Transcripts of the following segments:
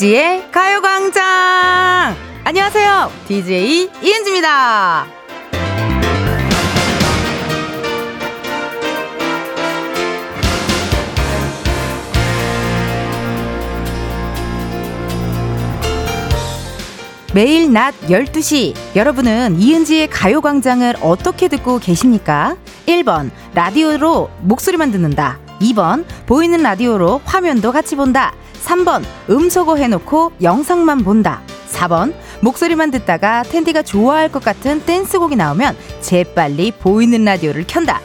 이은지의 가요광장! 안녕하세요. DJ 이은지입니다. 매일 낮 12시 여러분은 이은지의 가요광장을 어떻게 듣고 계십니까? 1번 라디오로 목소리만 듣는다 2번 보이는 라디오로 화면도 같이 본다 3번 음소거 해놓고 영상만 본다. 4번 목소리만 듣다가 텐디가 좋아할 것 같은 댄스곡이 나오면 재빨리 보이는 라디오를 켠다.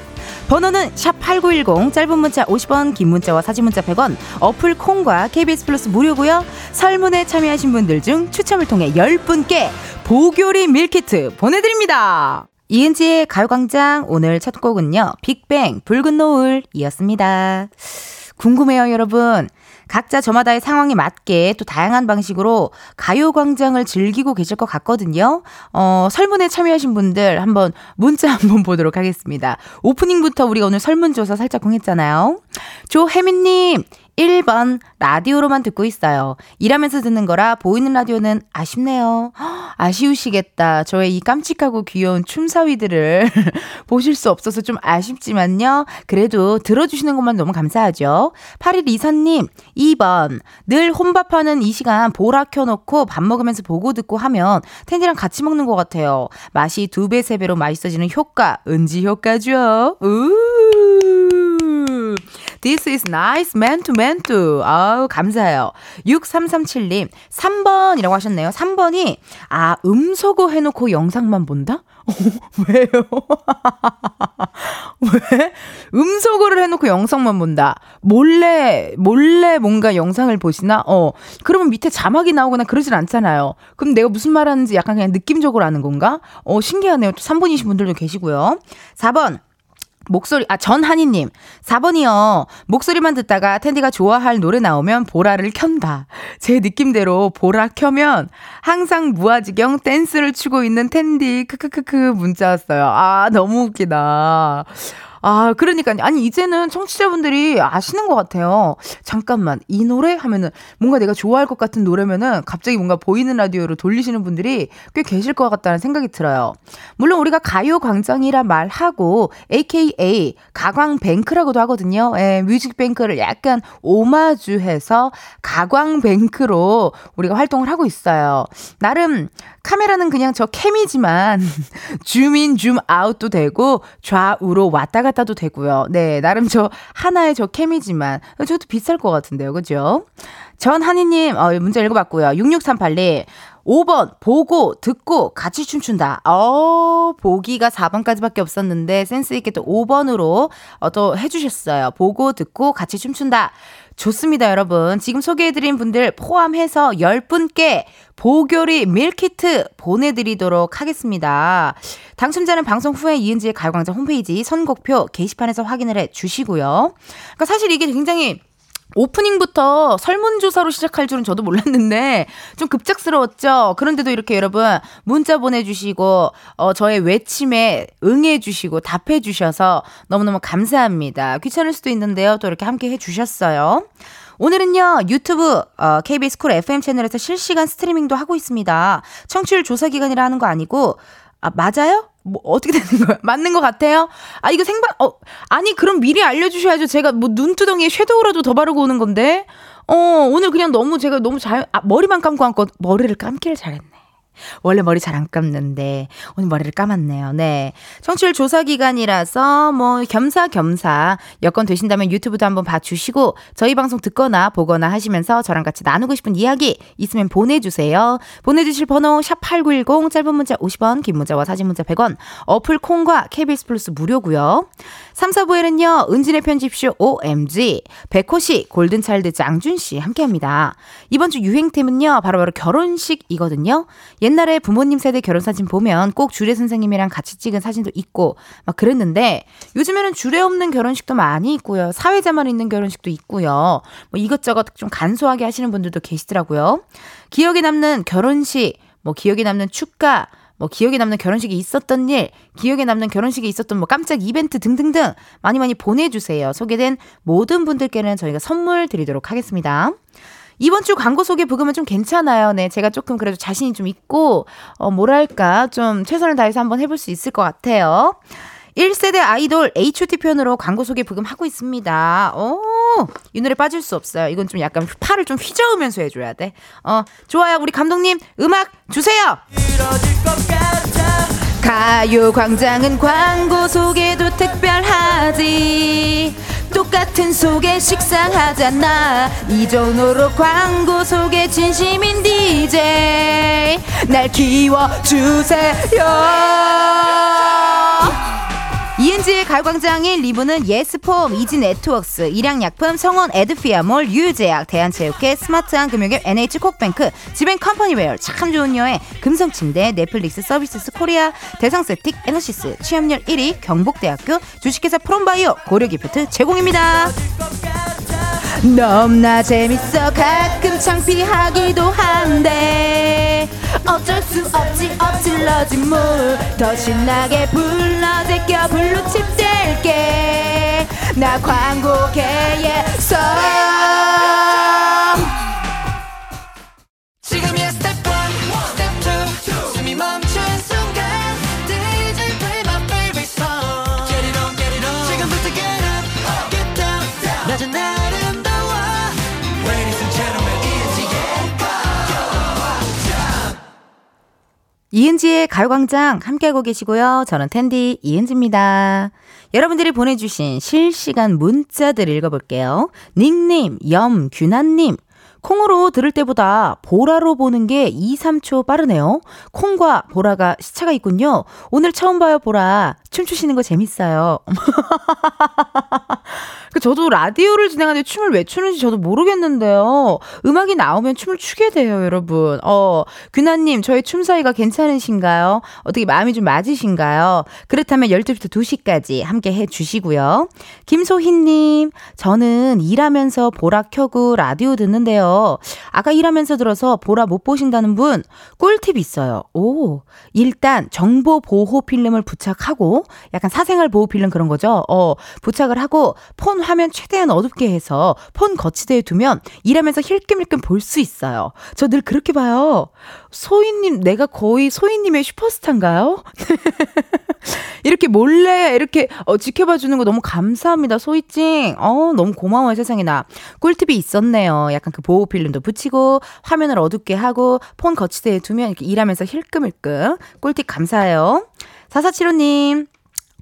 번호는 샵8910 짧은 문자 50원 긴 문자와 사진 문자 100원 어플 콩과 KBS 플러스 무료고요. 설문에 참여하신 분들 중 추첨을 통해 10분께 보교리 밀키트 보내드립니다. 이은지의 가요광장 오늘 첫 곡은요 빅뱅 붉은 노을이었습니다. 궁금해요 여러분 각자 저마다의 상황에 맞게 또 다양한 방식으로 가요광장을 즐기고 계실 것 같거든요. 어, 설문에 참여하신 분들 한번 문자 한번 보도록 하겠습니다. 오프닝부터 우리가 오늘 설문조사 살짝 공했잖아요. 조혜민님, 1번 라디오로만 듣고 있어요. 일하면서 듣는 거라 보이는 라디오는 아쉽네요. 아쉬우시겠다. 저의 이 깜찍하고 귀여운 춤사위들을 보실 수 없어서 좀 아쉽지만요. 그래도 들어주시는 것만 너무 감사하죠. 8일 이사님 2번 늘 혼밥하는 이 시간 보라 켜놓고 밥 먹으면서 보고 듣고 하면 텐디랑 같이 먹는 것 같아요. 맛이 두 배, 세 배로 맛있어지는 효과, 은지 효과죠. 우 This is nice, man to man to. 아우, 감사해요. 6337님, 3번이라고 하셨네요. 3번이, 아, 음소거 해놓고 영상만 본다? 어, 왜요? 왜? 음소거를 해놓고 영상만 본다. 몰래, 몰래 뭔가 영상을 보시나? 어. 그러면 밑에 자막이 나오거나 그러진 않잖아요. 그럼 내가 무슨 말 하는지 약간 그냥 느낌적으로 아는 건가? 어, 신기하네요. 또 3번이신 분들도 계시고요. 4번. 목소리, 아, 전한이님. 4번이요. 목소리만 듣다가 텐디가 좋아할 노래 나오면 보라를 켠다. 제 느낌대로 보라 켜면 항상 무아지경 댄스를 추고 있는 텐디. 크크크크 문자 왔어요. 아, 너무 웃기다. 아, 그러니까 아니 이제는 청취자분들이 아시는 것 같아요. 잠깐만 이 노래 하면은 뭔가 내가 좋아할 것 같은 노래면은 갑자기 뭔가 보이는 라디오로 돌리시는 분들이 꽤 계실 것 같다는 생각이 들어요. 물론 우리가 가요 광장이라 말하고 AKA 가광뱅크라고도 하거든요. 예, 뮤직뱅크를 약간 오마주해서 가광뱅크로 우리가 활동을 하고 있어요. 나름 카메라는 그냥 저 캠이지만 줌인 줌 아웃도 되고 좌우로 왔다 갔다 도 되고요. 네, 나름 저 하나의 저 캠이지만 저도 비쌀 것 같은데요. 그죠? 전 한이님 어, 문자 읽어봤고요. 6638님 5번 보고 듣고 같이 춤춘다. 어 보기가 4번까지밖에 없었는데 센스 있게 또 5번으로 어, 또 해주셨어요. 보고 듣고 같이 춤춘다. 좋습니다, 여러분. 지금 소개해드린 분들 포함해서 10분께 보교리 밀키트 보내드리도록 하겠습니다. 당첨자는 방송 후에 이은지의 가요광장 홈페이지 선곡표 게시판에서 확인을 해 주시고요. 그러니까 사실 이게 굉장히 오프닝부터 설문조사로 시작할 줄은 저도 몰랐는데 좀 급작스러웠죠. 그런데도 이렇게 여러분 문자 보내주시고 어, 저의 외침에 응해주시고 답해주셔서 너무너무 감사합니다. 귀찮을 수도 있는데요. 또 이렇게 함께 해주셨어요. 오늘은요, 유튜브, 어, KBS 쿨 FM 채널에서 실시간 스트리밍도 하고 있습니다. 청취율 조사 기간이라 하는 거 아니고, 아, 맞아요? 뭐 어떻게 되는 거야? 맞는 것 같아요? 아 이거 생방 어 아니 그럼 미리 알려주셔야죠. 제가 뭐 눈두덩이에 섀도우라도 더 바르고 오는 건데 어 오늘 그냥 너무 제가 너무 잘 아, 머리만 감고 왔고 머리를 감기를 잘했네. 원래 머리 잘 안 감는데 오늘 머리를 감았네요. 네. 청취율 조사 기간이라서 뭐 겸사겸사 여건 되신다면 유튜브도 한번 봐주시고 저희 방송 듣거나 보거나 하시면서 저랑 같이 나누고 싶은 이야기 있으면 보내주세요. 보내주실 번호 샵 #8910 짧은 문자 50원, 긴 문자와 사진 문자 100원. 어플 콩과 KBS 플러스 무료고요. 3, 4부에는요 은진의 편집쇼 OMG 백호씨, 골든차일드 장준씨 함께합니다. 이번 주 유행템은요 바로바로 바로 결혼식이거든요. 옛날에 부모님 세대 결혼 사진 보면 꼭 주례 선생님이랑 같이 찍은 사진도 있고 막 그랬는데 요즘에는 주례 없는 결혼식도 많이 있고요. 사회자만 있는 결혼식도 있고요. 뭐 이것저것 좀 간소하게 하시는 분들도 계시더라고요. 기억에 남는 결혼식, 뭐 기억에 남는 축가, 뭐 기억에 남는 결혼식이 있었던 일, 기억에 남는 결혼식이 있었던 뭐 깜짝 이벤트 등등등 많이 많이 보내주세요. 소개된 모든 분들께는 저희가 선물 드리도록 하겠습니다. 이번 주 광고 소개 부금은 좀 괜찮아요. 네, 제가 조금 그래도 자신이 좀 있고, 어, 뭐랄까, 좀 최선을 다해서 한번 해볼 수 있을 것 같아요. 1세대 아이돌 H.O.T 편으로 광고 소개 부금 하고 있습니다. 오, 이 노래 빠질 수 없어요. 이건 좀 약간 팔을 좀 휘저으면서 해줘야 돼. 어, 좋아요. 우리 감독님, 음악 주세요! 가요광장은 광고 소개도 특별하지. 똑같은 소개 식상하잖아. 이전으로 광고 소개 진심인 DJ 날 키워주세요 이은지의 가요광장의 리브는 예스폼, 이지네트웍스, 일양약품, 성원 에드피아몰, 유유제약, 대한체육회, 스마트한 금융앱, NH콕뱅크, 지벤컴퍼니웨어, 참 좋은 여행, 금성침대, 넷플릭스 서비스 코리아, 대성세틱, 에너시스, 취업률 1위, 경북대학교, 주식회사 프롬바이오, 고려기프트 제공입니다. 너무나 재밌어 가끔 창피하기도 한데 어쩔 수 없지 엎질러진 물더 신나게 불러 제껴 블루칩 뗄게. 나 광고계에서 이은지의 가요광장 함께하고 계시고요. 저는 텐디 이은지입니다. 여러분들이 보내주신 실시간 문자들 읽어볼게요. 닉네임 염규난님 콩으로 들을 때보다 보라로 보는 게 2, 3초 빠르네요. 콩과 보라가 시차가 있군요. 오늘 처음 봐요, 보라. 춤추시는 거 재밌어요. 그 저도 라디오를 진행하는데 춤을 왜 추는지 저도 모르겠는데요. 음악이 나오면 춤을 추게 돼요, 여러분. 어, 규나님, 저희 춤 사이가 괜찮으신가요? 어떻게 마음이 좀 맞으신가요? 그렇다면 12시부터 2시까지 함께 해 주시고요. 김소희님, 저는 일하면서 보라 켜고 라디오 듣는데요. 아까 일하면서 들어서 보라 못 보신다는 분, 꿀팁 있어요. 오, 일단 정보 보호 필름을 부착하고, 약간 사생활 보호 필름 그런 거죠. 어, 부착을 하고, 폰 화면 최대한 어둡게 해서 폰 거치대에 두면 일하면서 힐끔힐끔 볼 수 있어요. 저 늘 그렇게 봐요. 소희님, 내가 거의 소희님의 슈퍼스타인가요? 이렇게 몰래 이렇게 어, 지켜봐 주는 거 너무 감사합니다. 소희찡. 어, 너무 고마워요, 세상에 나. 꿀팁이 있었네요. 약간 그 보호 필름도 붙이고 화면을 어둡게 하고 폰 거치대에 두면 이렇게 일하면서 힐끔힐끔. 꿀팁 감사해요. 4475님.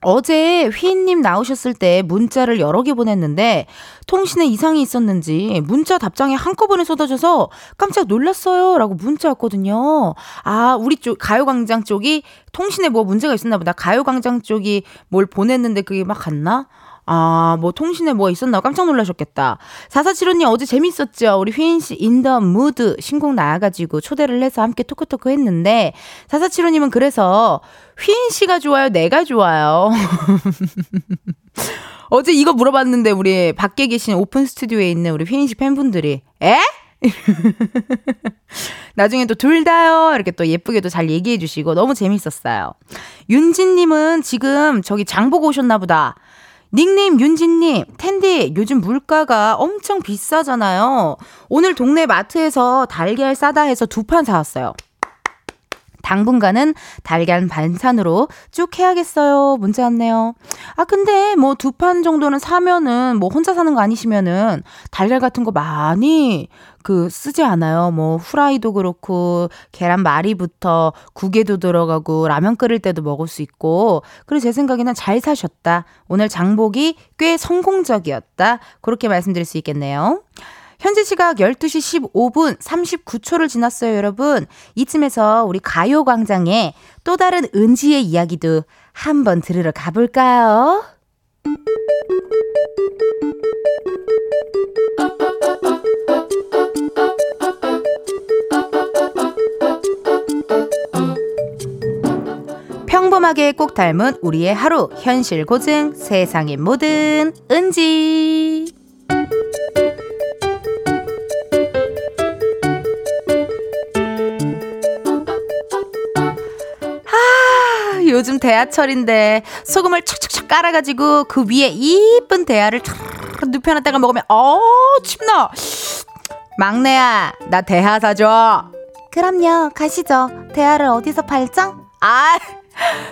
어제 휘인님 나오셨을 때 문자를 여러 개 보냈는데 통신에 이상이 있었는지 문자 답장이 한꺼번에 쏟아져서 깜짝 놀랐어요. 라고 문자 왔거든요. 아, 우리 쪽, 가요광장 쪽이 통신에 뭐 문제가 있었나 보다. 가요광장 쪽이 뭘 보냈는데 그게 막 갔나? 아, 뭐 통신에 뭐가 있었나 깜짝 놀라셨겠다. 4475님 어제 재밌었죠? 우리 휘인 씨 In the Mood 신곡 나와가지고 초대를 해서 함께 토크토크 했는데 4475님은 그래서 휘인 씨가 좋아요? 내가 좋아요? 어제 이거 물어봤는데 우리 밖에 계신 오픈 스튜디오에 있는 우리 휘인 씨 팬분들이 에? 나중에 또 둘 다요. 이렇게 또 예쁘게도 잘 얘기해 주시고 너무 재밌었어요. 윤진님은 지금 저기 장 보고 오셨나 보다. 닉네임 윤진님, 텐디, 요즘 물가가 엄청 비싸잖아요. 오늘 동네 마트에서 달걀 싸다 해서 두 판 사왔어요. 당분간은 달걀 반찬으로 쭉 해야겠어요. 문자 왔네요. 아, 근데 뭐 두 판 정도는 사면은 뭐 혼자 사는 거 아니시면은 달걀 같은 거 많이 그 쓰지 않아요. 뭐 후라이도 그렇고 계란말이부터 국에도 들어가고 라면 끓일 때도 먹을 수 있고 그리고 제 생각에는 잘 사셨다. 오늘 장복이 꽤 성공적이었다. 그렇게 말씀드릴 수 있겠네요. 현재 시각 12시 15분 39초를 지났어요, 여러분. 이쯤에서 우리 가요광장에 또 다른 은지의 이야기도 한번 들으러 가볼까요? 평범하게 꼭 닮은 우리의 하루 현실 고증 세상의 모든 은지 요즘 대하철인데 소금을 척척척 깔아가지고 그 위에 이쁜 대하를 쫙 눕혀놨다가 먹으면 어 침나 막내야, 나 대하 사줘. 그럼요, 가시죠. 대하를 어디서 팔죠? 아,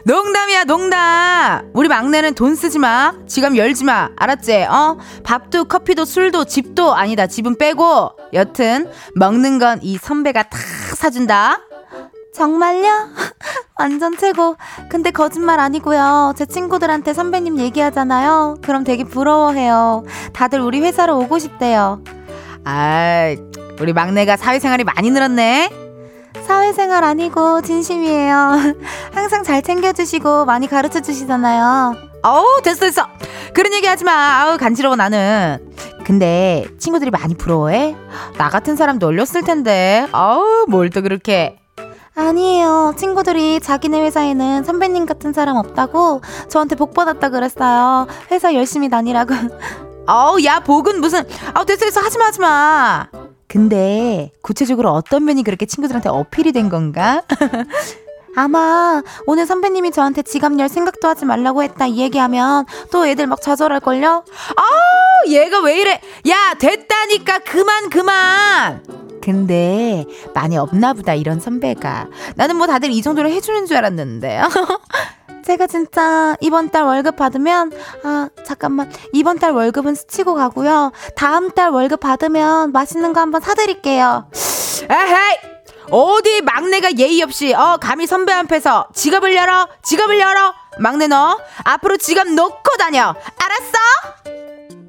농담이야, 농담. 우리 막내는 돈 쓰지 마. 지갑 열지 마. 알았지? 어? 밥도 커피도 술도 집도 아니다. 집은 빼고. 여튼 먹는 건 이 선배가 다 사준다. 정말요? 완전 최고. 근데 거짓말 아니고요. 제 친구들한테 선배님 얘기하잖아요. 그럼 되게 부러워해요. 다들 우리 회사로 오고 싶대요. 아, 우리 막내가 사회생활이 많이 늘었네. 사회생활 아니고 진심이에요. 항상 잘 챙겨주시고 많이 가르쳐 주시잖아요. 어우, 됐어, 됐어. 그런 얘기 하지 마. 아우, 간지러워, 나는. 근데 친구들이 많이 부러워해? 나 같은 사람도 올렸을 텐데. 아우, 뭘 또 그렇게. 아니에요. 친구들이 자기네 회사에는 선배님 같은 사람 없다고 저한테 복 받았다 그랬어요. 회사 열심히 다니라고. 어우, 야, 복은 무슨. 아우, 됐어, 됐어. 하지 마, 하지 마. 근데 구체적으로 어떤 면이 그렇게 친구들한테 어필이 된 건가? 아마 오늘 선배님이 저한테 지갑 열 생각도 하지 말라고 했다 이 얘기하면 또 애들 막 좌절할걸요? 아 얘가 왜 이래 야 됐다니까 그만 그만 근데 많이 없나 보다 이런 선배가 나는 뭐 다들 이 정도로 해주는 줄 알았는데 제가 진짜 이번 달 월급 받으면 아 잠깐만 이번 달 월급은 스치고 가고요. 다음 달 월급 받으면 맛있는 거 한번 사드릴게요. 에헤이 어디 막내가 예의 없이 어 감히 선배 앞에서 지갑을 열어 지갑을 열어 막내 너 앞으로 지갑 놓고 다녀 알았어?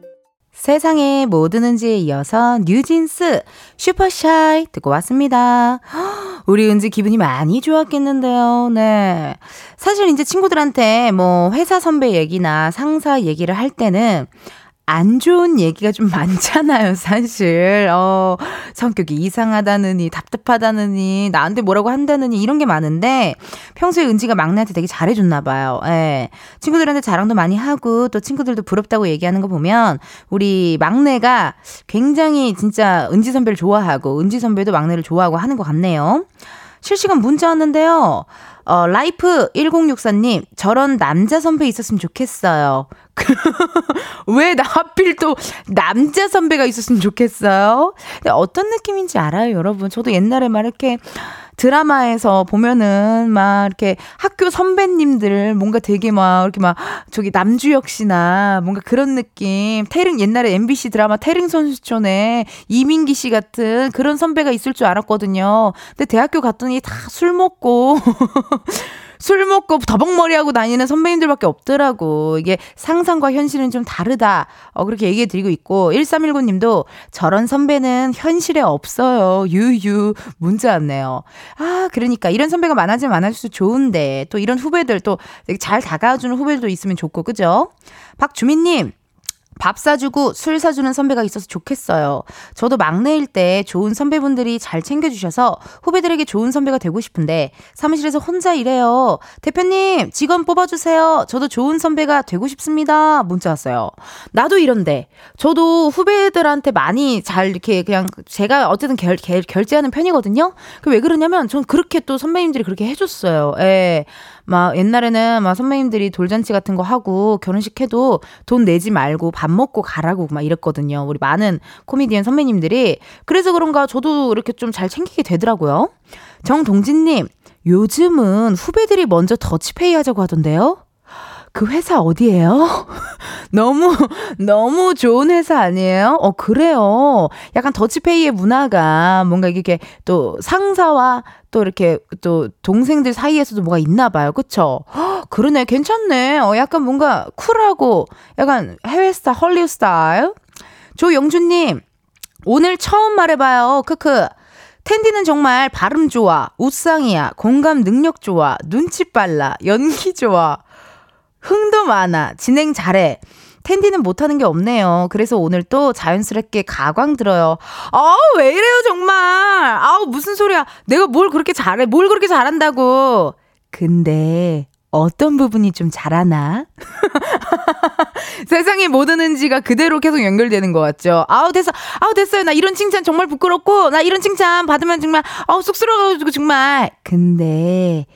세상의 모든 은지에 이어서 뉴진스 슈퍼샤이 듣고 왔습니다. 우리 은지 기분이 많이 좋았겠는데요. 네. 사실 이제 친구들한테 뭐 회사 선배 얘기나 상사 얘기를 할 때는 안 좋은 얘기가 좀 많잖아요, 사실. 어, 성격이 이상하다느니, 답답하다느니, 나한테 뭐라고 한다느니, 이런 게 많은데, 평소에 은지가 막내한테 되게 잘해줬나봐요. 예. 친구들한테 자랑도 많이 하고, 또 친구들도 부럽다고 얘기하는 거 보면, 우리 막내가 굉장히 진짜 은지 선배를 좋아하고, 은지 선배도 막내를 좋아하고 하는 것 같네요. 실시간 문자 왔는데요. 어, 라이프 1064님, 저런 남자 선배 있었으면 좋겠어요. 왜 나 하필 또 남자 선배가 있었으면 좋겠어요? 어떤 느낌인지 알아요, 여러분? 저도 옛날에 막 이렇게 드라마에서 보면은 막 이렇게 학교 선배님들 뭔가 되게 막 이렇게 막 저기 남주혁 씨나 뭔가 그런 느낌. 태릉 옛날에 MBC 드라마 태릉 선수촌에 이민기 씨 같은 그런 선배가 있을 줄 알았거든요. 근데 대학교 갔더니 다 술 먹고 술 먹고 더벅머리 하고 다니는 선배님들밖에 없더라고. 이게 상상과 현실은 좀 다르다. 어, 그렇게 얘기해 드리고 있고, 1319님도 저런 선배는 현실에 없어요. 유유. 문자 왔네요. 아, 그러니까 이런 선배가 많아지면 많아질수록 좋은데, 또 이런 후배들 또 잘 다가와주는 후배들도 있으면 좋고, 그죠? 박주민님, 밥 사주고 술 사주는 선배가 있어서 좋겠어요. 저도 막내일 때 좋은 선배분들이 잘 챙겨주셔서 후배들에게 좋은 선배가 되고 싶은데 사무실에서 혼자 일해요. 대표님, 직원 뽑아주세요. 저도 좋은 선배가 되고 싶습니다. 문자 왔어요. 나도 이런데 저도 후배들한테 많이 잘 이렇게 그냥 제가 어쨌든 결, 결, 결제하는 편이거든요. 그 왜 그러냐면 전 그렇게 또 선배님들이 그렇게 해줬어요. 예. 막 옛날에는 막 선배님들이 돌잔치 같은 거 하고 결혼식 해도 돈 내지 말고 밥 먹고 가라고 막 이랬거든요. 우리 많은 코미디언 선배님들이. 그래서 그런가 저도 이렇게 좀 잘 챙기게 되더라고요. 정동진님, 요즘은 후배들이 먼저 더치페이 하자고 하던데요? 그 회사 어디예요? 너무 너무 좋은 회사 아니에요? 어 그래요. 약간 더치페이의 문화가 뭔가 이게 또 상사와 또 이렇게 또 동생들 사이에서도 뭐가 있나 봐요. 그쵸? 허, 그러네. 괜찮네. 어 약간 뭔가 쿨하고 약간 해외 스타일, 헐리우드 스타일. 조영준 님 오늘 처음 말해봐요. 크크. 텐디는 정말 발음 좋아, 웃상이야, 공감 능력 좋아, 눈치 빨라, 연기 좋아. 흥도 많아. 진행 잘해. 텐디는 못하는 게 없네요. 그래서 오늘 또 자연스럽게 가광 들어요. 아, 왜 이래요, 정말. 아우, 무슨 소리야. 내가 뭘 그렇게 잘해. 뭘 그렇게 잘한다고. 근데, 어떤 부분이 좀 잘하나? 세상의 모든 은지가 그대로 계속 연결되는 것 같죠? 아우, 됐어. 아우, 됐어요. 나 이런 칭찬 정말 부끄럽고, 나 이런 칭찬 받으면 정말, 아우, 쑥스러워가지고 정말. 근데,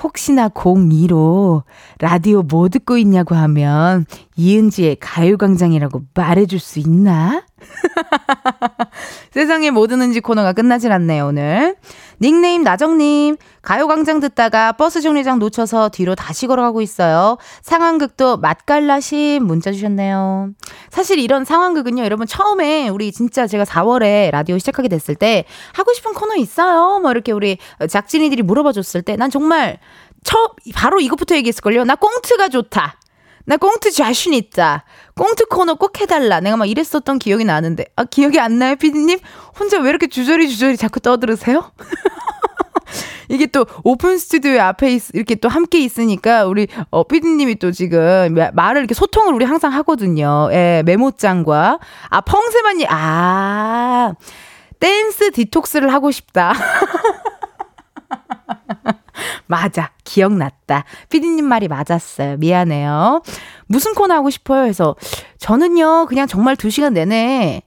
혹시나 02로 라디오 뭐 듣고 있냐고 하면 이은지의 가요광장이라고 말해줄 수 있나? 세상에 뭐 드는지 코너가 끝나질 않네요, 오늘. 닉네임 나정님, 가요광장 듣다가 버스 정류장 놓쳐서 뒤로 다시 걸어가고 있어요. 상황극도 맛깔나심 문자 주셨네요. 사실 이런 상황극은요, 여러분 처음에 우리 진짜 제가 4월에 라디오 시작하게 됐을 때 하고 싶은 코너 있어요? 뭐 이렇게 우리 작진이들이 물어봐 줬을 때 난 정말 첫, 바로 이것부터 얘기했을걸요. 나 꽁트가 좋다. 나 꽁트 자신 있다. 꽁트 코너 꼭 해달라. 내가 막 이랬었던 기억이 나는데. 아, 기억이 안 나요, 피디님? 혼자 왜 이렇게 주저리 주저리 자꾸 떠들으세요? 이게 또 오픈 스튜디오 앞에 있, 이렇게 또 함께 있으니까 우리 어 피디님이 또 지금 말을 이렇게 소통을 우리 항상 하거든요. 예, 메모장과 아 펑세만이 아 댄스 디톡스를 하고 싶다. 맞아. 기억났다. 피디님 말이 맞았어요. 미안해요. 무슨 코너 하고 싶어요? 해서 저는요, 그냥 정말 두 시간 내내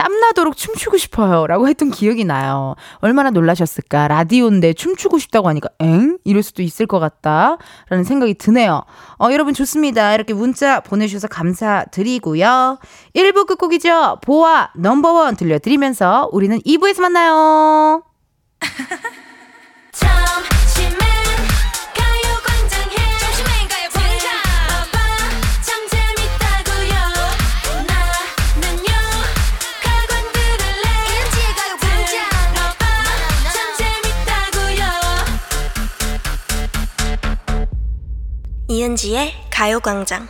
땀나도록 춤추고 싶어요. 라고 했던 기억이 나요. 얼마나 놀라셨을까. 라디오인데 춤추고 싶다고 하니까, 엥? 이럴 수도 있을 것 같다. 라는 생각이 드네요. 어, 여러분 좋습니다. 이렇게 문자 보내주셔서 감사드리고요. 1부 끝곡이죠. 보아 넘버원 들려드리면서 우리는 2부에서 만나요. 이은지의 가요광장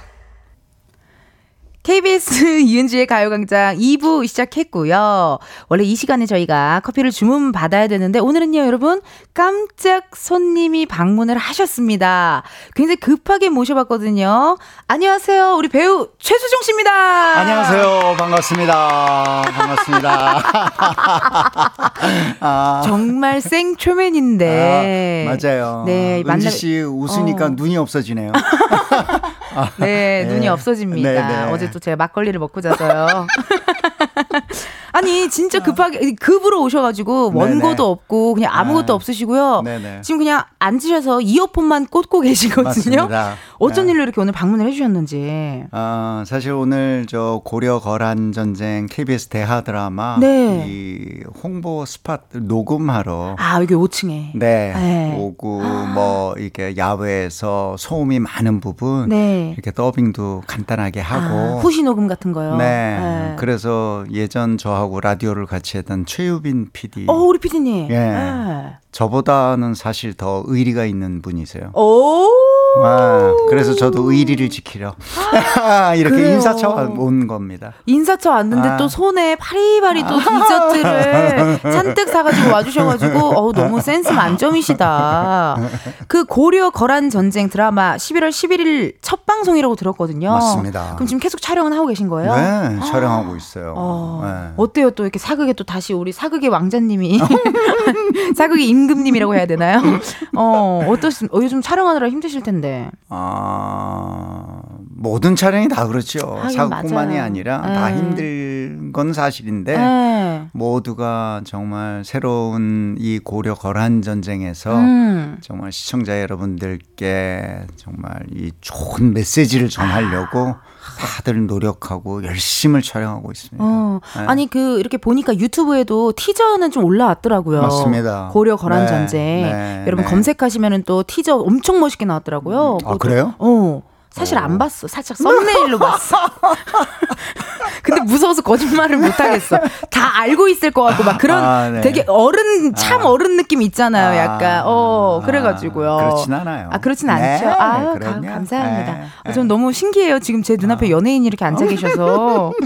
KBS 이은지의 가요광장 2부 시작했고요. 원래 이 시간에 저희가 커피를 주문 받아야 되는데 오늘은요, 여러분 깜짝 손님이 방문을 하셨습니다. 굉장히 급하게 모셔봤거든요. 안녕하세요, 우리 배우 최수종 씨입니다. 안녕하세요, 반갑습니다. 반갑습니다. 아. 정말 생초면인데. 아, 맞아요. 네, 만나... 씨 웃으니까 어. 눈이 없어지네요. 네, 눈이 네. 없어집니다. 네, 네. 어제 또 제가 막걸리를 먹고 자서요. 아니 진짜 어. 급하게 급으로 오셔가지고 원고도 네네. 없고 그냥 아무것도 네. 없으시고요. 네네. 지금 그냥 앉으셔서 이어폰만 꽂고 계시거든요. 맞습니다. 어쩐 네. 일로 이렇게 오늘 방문을 해주셨는지. 아 사실 오늘 저 고려 거란 전쟁 KBS 대하 드라마 네. 이 홍보 스팟 녹음하러 아 여기 5층에 네, 네. 오고 아. 뭐 이렇게 야외에서 소음이 많은 부분 네. 이렇게 더빙도 간단하게 하고 아, 후시 녹음 같은 거요. 네. 네. 그래서 예전 저하고 저하고 라디오를 같이 했던 최유빈 PD. 어, 우리 PD님. 예. 네. 저보다는 사실 더 의리가 있는 분이세요. 오. 아, 그래서 저도 의리를 지키려 이렇게 그래요. 인사처 온 겁니다. 인사처 왔는데 아. 또 손에 파리바리 또 디저트를 잔뜩 사가지고 와주셔가지고 어 너무 센스 만점이시다. 그 고려 거란 전쟁 드라마 11월 11일 첫 방송이라고 들었거든요. 맞습니다. 그럼 지금 계속 촬영은 하고 계신 거예요? 네, 촬영하고 있어요. 어, 네. 어때요? 또 이렇게 사극에 또 다시 우리 사극의 왕자님이 사극의 임금님이라고 해야 되나요? 어 어떠신? 어, 요즘 촬영하느라 힘드실 텐데. 텐데. 아, 모든 촬영이 다 그렇죠. 사고뿐만이 아니라 네. 다 힘든 건 사실인데 네. 모두가 정말 새로운 이 고려 거란 전쟁에서 음. 정말 시청자 여러분들께 정말 이 좋은 메시지를 전하려고 아. 다들 노력하고 열심을 촬영하고 있습니다. 어, 네. 아니 그 이렇게 보니까 유튜브에도 티저는 좀 올라왔더라고요. 맞습니다. 고려 거란 네. 전쟁. 네. 여러분 네. 검색하시면은 또 티저 엄청 멋있게 나왔더라고요. 아 그래요? 어. 사실 안 어. 봤어. 살짝 썸네일로 봤어. 근데 무서워서 거짓말을 못 하겠어. 다 알고 있을 것 같고 막 그런 아, 네. 되게 어른 참 아. 어른 느낌 있잖아요. 약간 어 그래가지고요. 그렇진 않아요. 아 그렇진 네, 않죠. 아 가, 감사합니다. 네, 아, 전 너무 신기해요. 지금 제 눈앞에 아. 연예인이 이렇게 앉아 계셔서.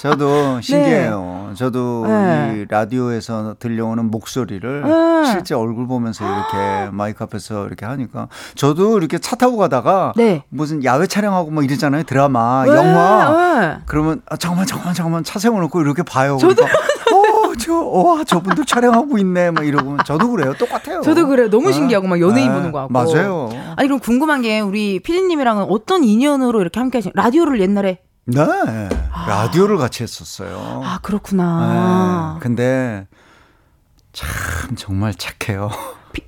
저도 신기해요. 네. 저도 네. 이 라디오에서 들려오는 목소리를 네. 실제 얼굴 보면서 이렇게 마이크 앞에서 이렇게 하니까 저도 이렇게 차 타고 가다가 네. 무슨 야외 촬영하고 뭐 이러잖아요. 드라마, 네. 영화. 네. 그러면 아, 잠깐만 잠깐만 잠깐만 차 세워놓고 이렇게 봐요. 저도 어, 저, 와, 저분도 촬영하고 있네. 막 이러고. 저도 그래요. 똑같아요. 저도 그래요. 너무 네. 신기하고 막 연예인 보는 거 같고. 맞아요. 아니, 그럼 궁금한 게 우리 피디님이랑은 어떤 인연으로 이렇게 함께 하신, 라디오를 옛날에 네. 아. 라디오를 같이 했었어요. 아, 그렇구나. 네. 근데 참 정말 착해요.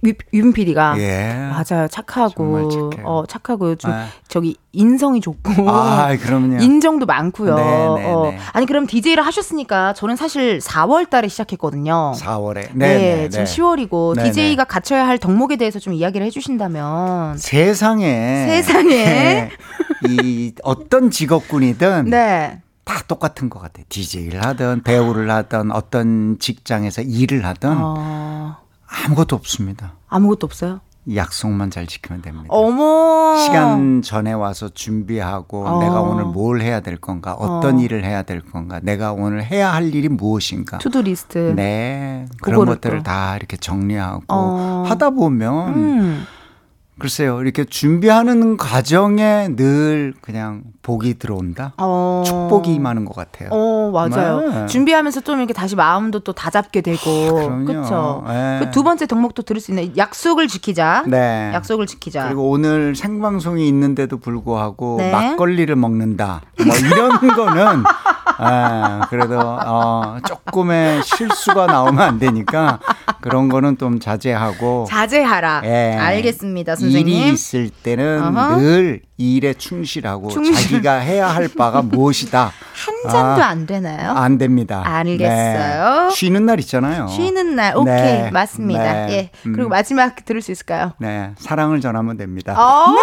유빈 PD가 예. 맞아요. 착하고 어 착하고 좀 네. 저기 인성이 좋고 아, 그럼요. 인정도 많고요. 네, 네, 어. 네. 아니 그럼 DJ를 하셨으니까 저는 사실 4월 달에 시작했거든요. 4월에. 네, 네, 네 지금 10월이고 네, DJ가 갖춰야 할 덕목에 대해서 좀 이야기를 해 주신다면 세상에 세상에 이 어떤 직업군이든 네. 다 똑같은 것 같아요. DJ를 하든 배우를 하든 어떤 직장에서 일을 하든 어... 아무것도 없습니다. 아무것도 없어요? 약속만 잘 지키면 됩니다. 어머. 시간 전에 와서 준비하고 어. 내가 오늘 뭘 해야 될 건가, 어떤 어. 일을 해야 될 건가, 내가 오늘 해야 할 일이 무엇인가. 투두 리스트. 네. 그런 것들을 또. 다 이렇게 정리하고 어. 하다 보면 음. 글쎄요, 이렇게 준비하는 과정에 늘 그냥 복이 들어온다? 어... 축복이 임하는 것 같아요. 어, 맞아요. 네. 준비하면서 좀 이렇게 다시 마음도 또 다잡게 되고. 그렇죠. 네. 그두 번째 덕목도 들을 수 있는 약속을 지키자. 네. 약속을 지키자. 그리고 오늘 생방송이 있는데도 불구하고 네. 막걸리를 먹는다. 뭐 이런 거는 아, 그래도 어, 조금의 실수가 나오면 안 되니까 그런 거는 좀 자제하고 자제하라. 예. 알겠습니다, 선생님. 일이 있을 때는 어허. 늘 일에 충실하고 충실. 자기가 해야 할 바가 무엇이다. 한 잔도 아, 안 되나요? 안 됩니다. 알겠어요. 네. 쉬는 날 있잖아요. 쉬는 날. 오케이. 네. 맞습니다. 네. 예. 그리고 음. 마지막 들을 수 있을까요? 네. 사랑을 전하면 됩니다. 어,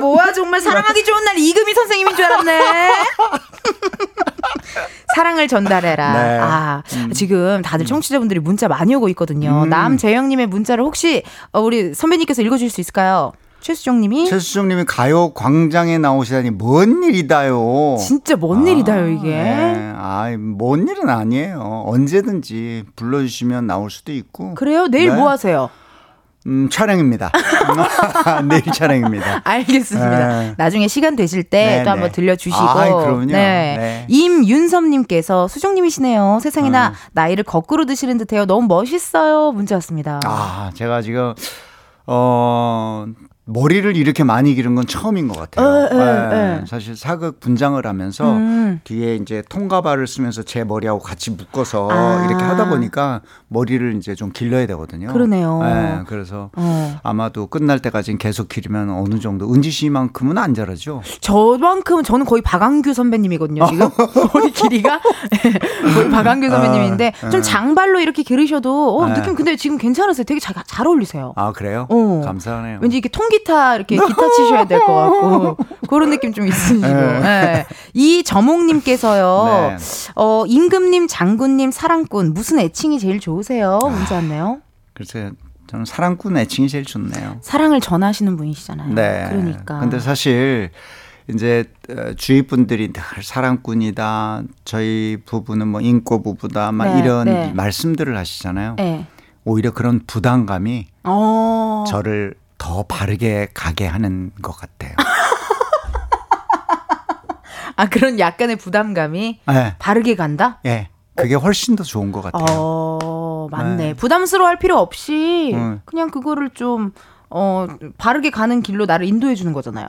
뭐야 정말 사랑하기 좋은 날 이금희 선생님인 줄 알았네. 사랑을 전달해라. 네. 아, 음. 지금 다들 청취자분들이 문자 많이 오고 있거든요. 음. 남재영님의 문자를 혹시 어, 우리 선배님께서 읽어주실 수 있을까요? 최수정님이 최수정님이 가요 광장에 나오시다니 뭔 일이다요. 진짜 뭔 아, 일이다요 이게. 네. 아뭔 일은 아니에요. 언제든지 불러주시면 나올 수도 있고. 그래요? 내일 네. 뭐 하세요? 음, 촬영입니다. 내일 촬영입니다. 알겠습니다. 네. 나중에 시간 되실 때또 네, 한번 네. 들려주시고. 아, 그럼요. 네. 네. 임윤섭님께서 수정님이시네요. 세상에나 음. 나이를 거꾸로 드시는 듯해요. 너무 멋있어요. 문자 왔습니다. 아, 제가 지금 어 머리를 이렇게 많이 기른 건 처음인 것 같아요. 어, 에, 에, 에. 사실 사극 분장을 하면서 음. 뒤에 이제 통가발을 쓰면서 제 머리하고 같이 묶어서 아. 이렇게 하다 보니까 머리를 이제 좀 길러야 되거든요. 그러네요. 네, 그래서 어. 아마도 끝날 때까지는 계속 기르면 어느 정도 은지 씨만큼은 안 자라죠. 저만큼은 저는 거의 박광규 선배님이거든요. 지금 머리 길이가 거의 박광규 선배님인데 아, 좀 장발로 이렇게 기르셔도 어, 네. 느낌 근데 지금 괜찮으세요. 되게 잘, 잘 어울리세요. 아 그래요? 어. 감사하네요. 왠지 이게 통 통기타 이렇게 기타 치셔야 될 것 같고 그런 느낌 좀 있으시고. 네. 네. 이 저몽님께서요. 네. 어 임금님, 장군님, 사랑꾼 무슨 애칭이 제일 좋으세요? 문자 왔네요. 글쎄 저는 사랑꾼 애칭이 제일 좋네요. 사랑을 전하시는 분이시잖아요. 네. 그러니까. 근데 사실 이제 어, 주위 분들이 늘 사랑꾼이다. 저희 부부는 뭐 인꼬 부부다. 막 네, 이런 네. 말씀들을 하시잖아요. 네. 오히려 그런 부담감이 어... 저를 더 바르게 가게 하는 것 같아요. 아 그런 약간의 부담감이 네. 바르게 간다? 예. 네. 그게 훨씬 더 좋은 것 같아요. 어, 맞네. 네. 부담스러워할 필요 없이 음. 그냥 그거를 좀 어, 바르게 가는 길로 나를 인도해 주는 거잖아요.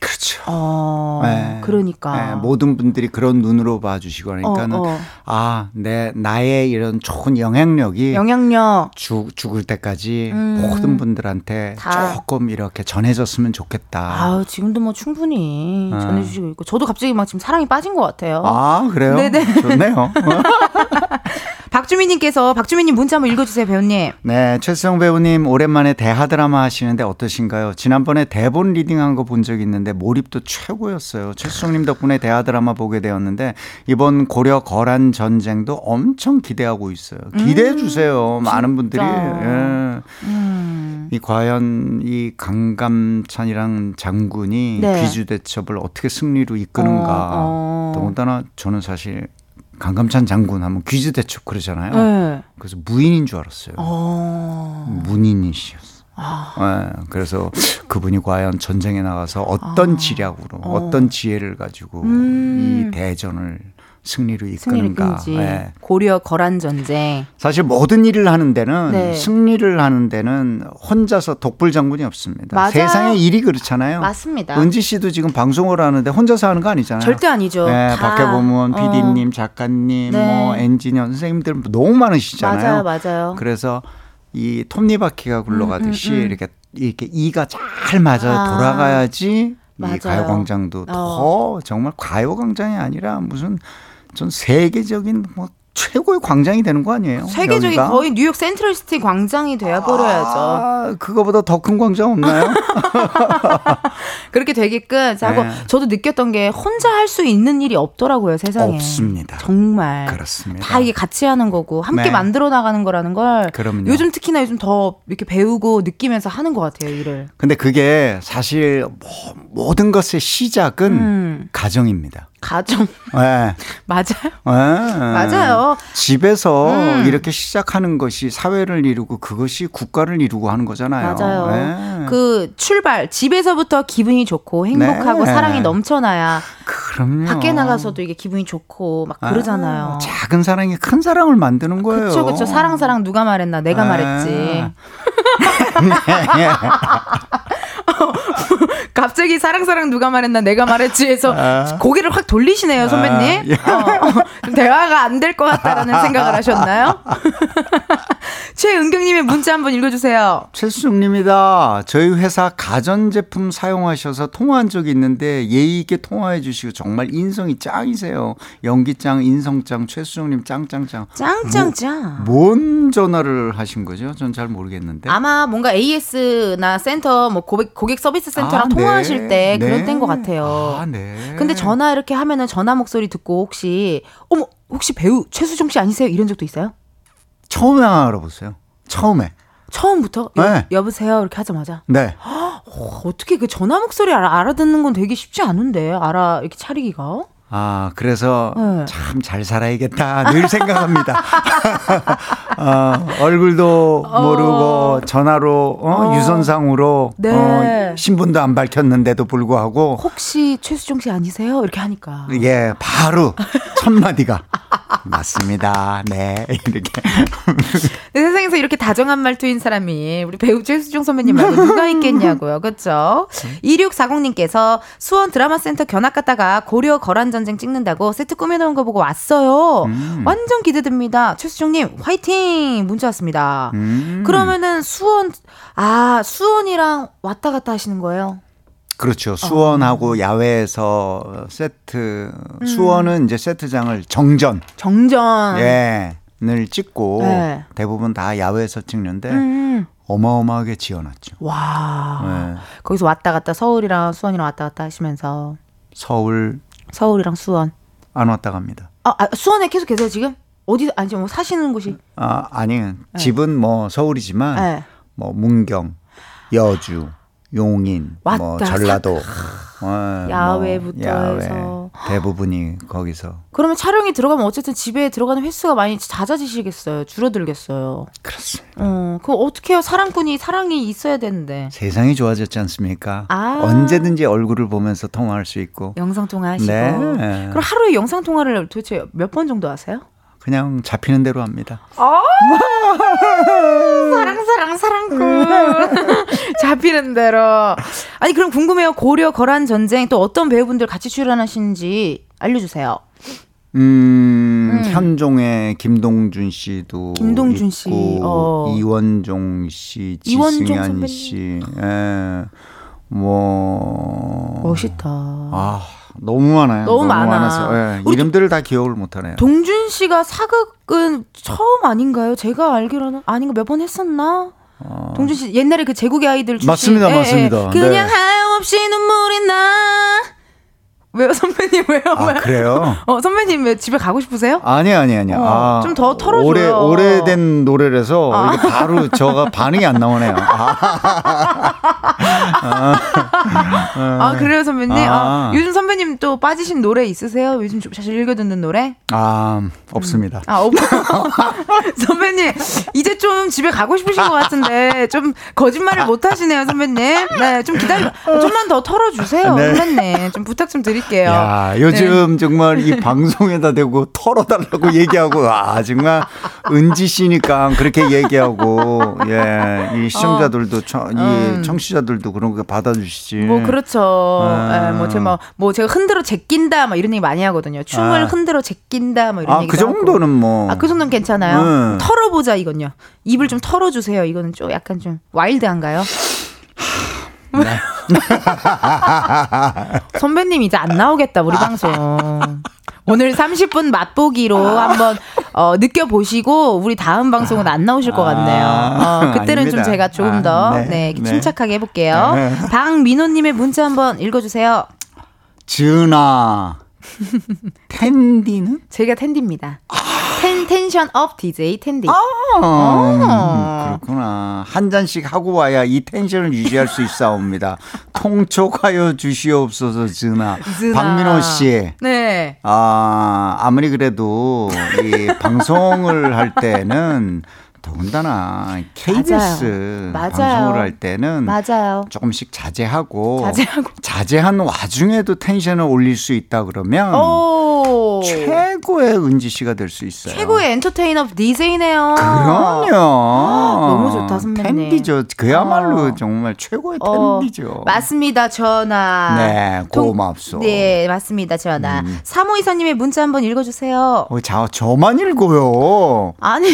그렇죠. 어, 네. 그러니까 네, 모든 분들이 그런 눈으로 봐주시고 그러니까는 어, 어. 아, 내 나의 이런 좋은 영향력이 영향력 죽 죽을 때까지 음. 모든 분들한테 다. 조금 이렇게 전해졌으면 좋겠다. 아, 지금도 뭐 충분히 네. 전해주시고 있고 저도 갑자기 막 지금 사랑이 빠진 것 같아요. 아, 그래요? 네네. 좋네요. 박주민님께서 박주민님 문자 한번 읽어주세요, 배우님. 네, 최수영 배우님 오랜만에 대하 드라마 하시는데 어떠신가요? 지난번에 대본 리딩한 거 본 적 있는데 몰입도 최고였어요. 최수영님 덕분에 대하 드라마 보게 되었는데 이번 고려 거란 전쟁도 엄청 기대하고 있어요. 기대해 음, 주세요, 음, 많은 분들이. 예. 음. 이 과연 이 강감찬이랑 장군이 네. 귀주 대첩을 어떻게 승리로 이끄는가. 어, 어. 더군다나 저는 사실 강감찬 장군 하면 귀즈 대첩 그러잖아요. 네. 그래서 무인인 줄 알았어요. 어... 문인이시였어. 아. 네, 그래서 그분이 과연 전쟁에 나가서 어떤 아. 지략으로 어. 어떤 지혜를 가지고 음. 이 대전을 승리로 이끄는가. 네. 고려 거란 전쟁. 사실 모든 일을 하는 데는 네. 승리를 하는 데는 혼자서 독불 장군이 없습니다. 맞아요. 세상의 일이 그렇잖아요. 맞습니다. 은지 씨도 지금 방송을 하는데 혼자서 하는 거 아니잖아요. 절대 아니죠. 네, 밖에 보면 PD님, 어. 작가님, 네. 뭐 엔지니어 선생님들 너무 많으시잖아요. 맞아요, 맞아요. 그래서 이 톱니바퀴가 굴러가듯이 음, 음, 음. 이렇게 이렇게 이가 잘 맞아 아, 돌아가야지 맞아요. 이 가요광장도 어. 더 정말 가요광장이 아니라 무슨 전 세계적인 뭐 최고의 광장이 되는 거 아니에요? 세계적인 여기가? 거의 뉴욕 센트럴시티 광장이 되어 버려야죠. 아, 그거보다 더 큰 광장 없나요? 그렇게 되게끔 하고 네. 저도 느꼈던 게 혼자 할 수 있는 일이 없더라고요 세상에. 없습니다. 정말. 그렇습니다. 다 이게 같이 하는 거고 함께 네. 만들어 나가는 거라는 걸. 그럼요. 요즘 특히나 요즘 더 이렇게 배우고 느끼면서 하는 것 같아요 일을. 근데 그게 사실 뭐, 모든 것의 시작은 음. 가정입니다. 가정. 네. 맞아요. 네. 맞아요. 집에서 음. 이렇게 시작하는 것이 사회를 이루고 그것이 국가를 이루고 하는 거잖아요. 맞아요. 네. 그 출발 집에서부터 기분이 좋고 행복하고 네. 사랑이 넘쳐나야 그럼요. 밖에 나가서도 이게 기분이 좋고 막 아, 그러잖아요. 아, 작은 사랑이 큰 사랑을 만드는 거예요. 그렇죠, 그렇죠. 사랑 사랑 누가 말했나 내가 네. 말했지. 갑자기 사랑 사랑 누가 말했나 내가 말했지 해서 아. 고개를 확 돌리시네요 선배님. 아, 예. 어, 대화가 안 될 것 같다라는 생각을 하셨나요? 최은경님의 문자 한번 읽어주세요. 최수정님이다. 저희 회사 가전제품 사용하셔서 통화한 적이 있는데 예의 있게 통화해 주시고 정말 인성이 짱이세요. 연기 짱, 인성 짱, 최수정님 짱짱짱. 짱짱짱. 뭐, 뭔 전화를 하신 거죠? 전 잘 모르겠는데. 아마 뭔가 AS나 센터, 뭐 고객, 고객 서비스 센터랑 아, 네. 통화하실 때 네. 그런 때인 것 같아요. 아, 네. 근데 전화 이렇게 하면은 전화 목소리 듣고 혹시 어머 혹시 배우 최수정 씨 아니세요? 이런 적도 있어요? 처음에 알아보세요. 처음에. 처음부터 여, 네. 여 보세요 이렇게 하자마자. 네. 어, 어떻게 그 전화 목소리 알아, 알아듣는 건 되게 쉽지 않은데 알아 이렇게 차리기가. 아, 그래서 네. 참잘 살아야겠다 늘 생각합니다. 어, 얼굴도 어. 모르고 전화로 어, 어. 유선상으로 네. 어, 신분도 안 밝혔는데도 불구하고 혹시 최수종 씨 아니세요? 이렇게 하니까 예, 바로 첫 마디가 맞습니다. 네, 이렇게. 네, 세상에서 이렇게 다정한 말투인 사람이 우리 배우 최수종 선배님 말고 누가 있겠냐고요. 그렇죠? 2640님께서 수원 드라마 센터 견학 갔다가 고려 거란전 전쟁 찍는다고 세트 꾸며놓은 거 보고 왔어요. 음. 완전 기대됩니다. 최수정님 화이팅 문자 왔습니다. 음. 그러면은 수원 아 수원이랑 왔다 갔다 하시는 거예요? 그렇죠. 수원하고 어. 야외에서 세트 음. 수원은 이제 세트장을 정전 정전 예. 을 찍고 네. 대부분 다 야외에서 찍는데 음. 어마어마하게 지어놨죠. 와. 네. 거기서 왔다 갔다 서울이랑 수원이랑 왔다 갔다 하시면서 서울 서울이랑 수원. 안 왔다 갑니다. 아, 아 수원에 계속 계세요 지금? 어디 아니 뭐 사시는 곳이? 아 아니 네. 집은 뭐 서울이지만 네. 뭐 문경, 여주, 용인, 왔다, 뭐 전라도. 어, 야외부터 뭐 야외, 해서 대부분이 거기서. 그러면 촬영이 들어가면 어쨌든 집에 들어가는 횟수가 많이 잦아지시겠어요. 줄어들겠어요. 그렇습니다. 어, 그 어떻게 해요? 사랑꾼이 사랑이 있어야 되는데. 세상이 좋아졌지 않습니까? 아. 언제든지 얼굴을 보면서 통화할 수 있고. 영상 통화하시고. 네. 그럼 하루에 영상 통화를 도대체 몇 번 정도 하세요? 그냥 잡히는 대로 합니다. 아~ 사랑 사랑 사랑꾼 잡히는 대로. 아니 그럼 궁금해요. 고려 거란 전쟁 또 어떤 배우분들 같이 출연하시는지 알려주세요. 음, 음. 현종의 김동준 씨도 김동준 있고, 씨, 어. 이원종 씨, 지승현 씨, 예, 뭐 멋있다. 아. 너무 많아요. 너무, 너무 많아. 네, 이름들을 다 기억을 못하네요. 동준 씨가 사극은 처음 아닌가요? 제가 알기로는 아닌가 몇 번 했었나? 어... 동준 씨 옛날에 그 제국의 아이들 출신 맞습니다, 예, 맞습니다. 예. 그냥 네. 하염없이 눈물이 나. 왜요 선배님 왜요? 아, 그래요? 어 선배님 왜 집에 가고 싶으세요? 아니 아니 아니. 어, 아, 좀더 털어줘요. 오래 오래된 노래라서 아. 이게 바로 저가 반응이 안 나오네요. 아, 아 그래요 선배님? 아. 아. 요즘 선배님 또 빠지신 노래 있으세요? 요즘 사실 읽어 듣는 노래? 아 없습니다. 음. 아 없. 선배님 이제 좀 집에 가고 싶으신 것 같은데 좀 거짓말을 못 하시네요 선배님. 네좀 기다려. 좀만 더 털어주세요 네. 선배님. 좀 부탁 좀 드리. 드릴게요. 야, 요즘 네. 정말 이 방송에다 대고 털어달라고 얘기하고, 아, 정말 은지 씨니까 그렇게 얘기하고, 예, 이 시청자들도, 어. 청, 이 음. 청취자들도 그런 거 받아주시지. 뭐, 그렇죠. 아. 예, 뭐, 제가, 뭐, 제가 흔들어 제낀다, 막 이런 얘기 많이 하거든요. 춤을 아. 흔들어 제낀다, 뭐 이런 아, 얘기. 그 정도는 뭐. 아, 그 정도는 괜찮아요. 음. 털어보자, 이건요. 입을 좀 털어주세요. 이거는 좀 약간 좀 와일드한가요? 네. 선배님 이제 안 나오겠다 우리 방송. 오늘 30분 맛보기로 한번 어, 느껴보시고 우리 다음 방송은 안 나오실 것 같네요. 어, 그때는 아닙니다. 좀 제가 조금 더 아, 네, 네, 네, 침착하게 해볼게요. 네. 박민호님의 문자 한번 읽어주세요. 지은아 텐디는? 제가 텐디입니다. 아. ten, tension up DJ 텐디. 아, 음, 그렇구나. 한 잔씩 하고 와야 이 tension을 유지할 수 있사옵니다. 통촉하여 주시옵소서, 즈나. 박민호 씨. 네. 아, 아무리 그래도 이 방송을 할 때는 더군다나 KBS 맞아요. 방송을 할 때는 맞아요. 조금씩 자제하고, 자제하고 자제한 와중에도 텐션을 올릴 수 있다 그러면 오. 최고의 은지 씨가 될 수 있어요. 최고의 엔터테이너 DJ네요. 그럼요. 너무 좋다 선배님. 텐디죠. 그야말로 어. 정말 최고의 어. 텐디죠. 맞습니다. 전화. 네, 고맙소. 동... 네, 맞습니다. 전화. 음. 사모 이사님의 문자 한번 읽어주세요. 어, 자, 저만 읽어요. 아니.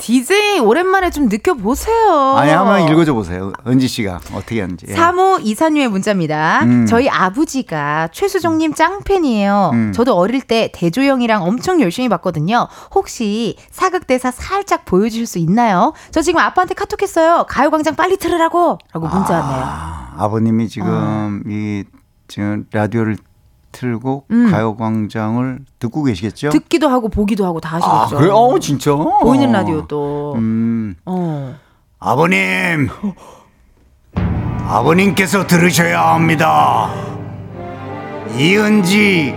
DJ 오랜만에 좀 느껴보세요. 아니, 한번 읽어줘 보세요. 은지 씨가 어떻게 하는지. 3호 예. 이사님의 문자입니다. 음. 저희 아버지가 최수종님 짱팬이에요. 음. 저도 어릴 때 대조영이랑 엄청 열심히 봤거든요. 혹시 사극대사 살짝 보여주실 수 있나요? 저 지금 아빠한테 카톡했어요. 가요광장 빨리 틀으라고! 라고 문자 왔네요. 아, 아버님이 지금 어. 이 지금 라디오를 틀고 음. 가요광장을 듣고 계시겠죠? 듣기도 하고 보기도 하고 다 하시겠죠. 아, 그래? 어, 진짜? 보이는 라디오도. 음. 어. 아버님. 아버님께서 들으셔야 합니다. 이은지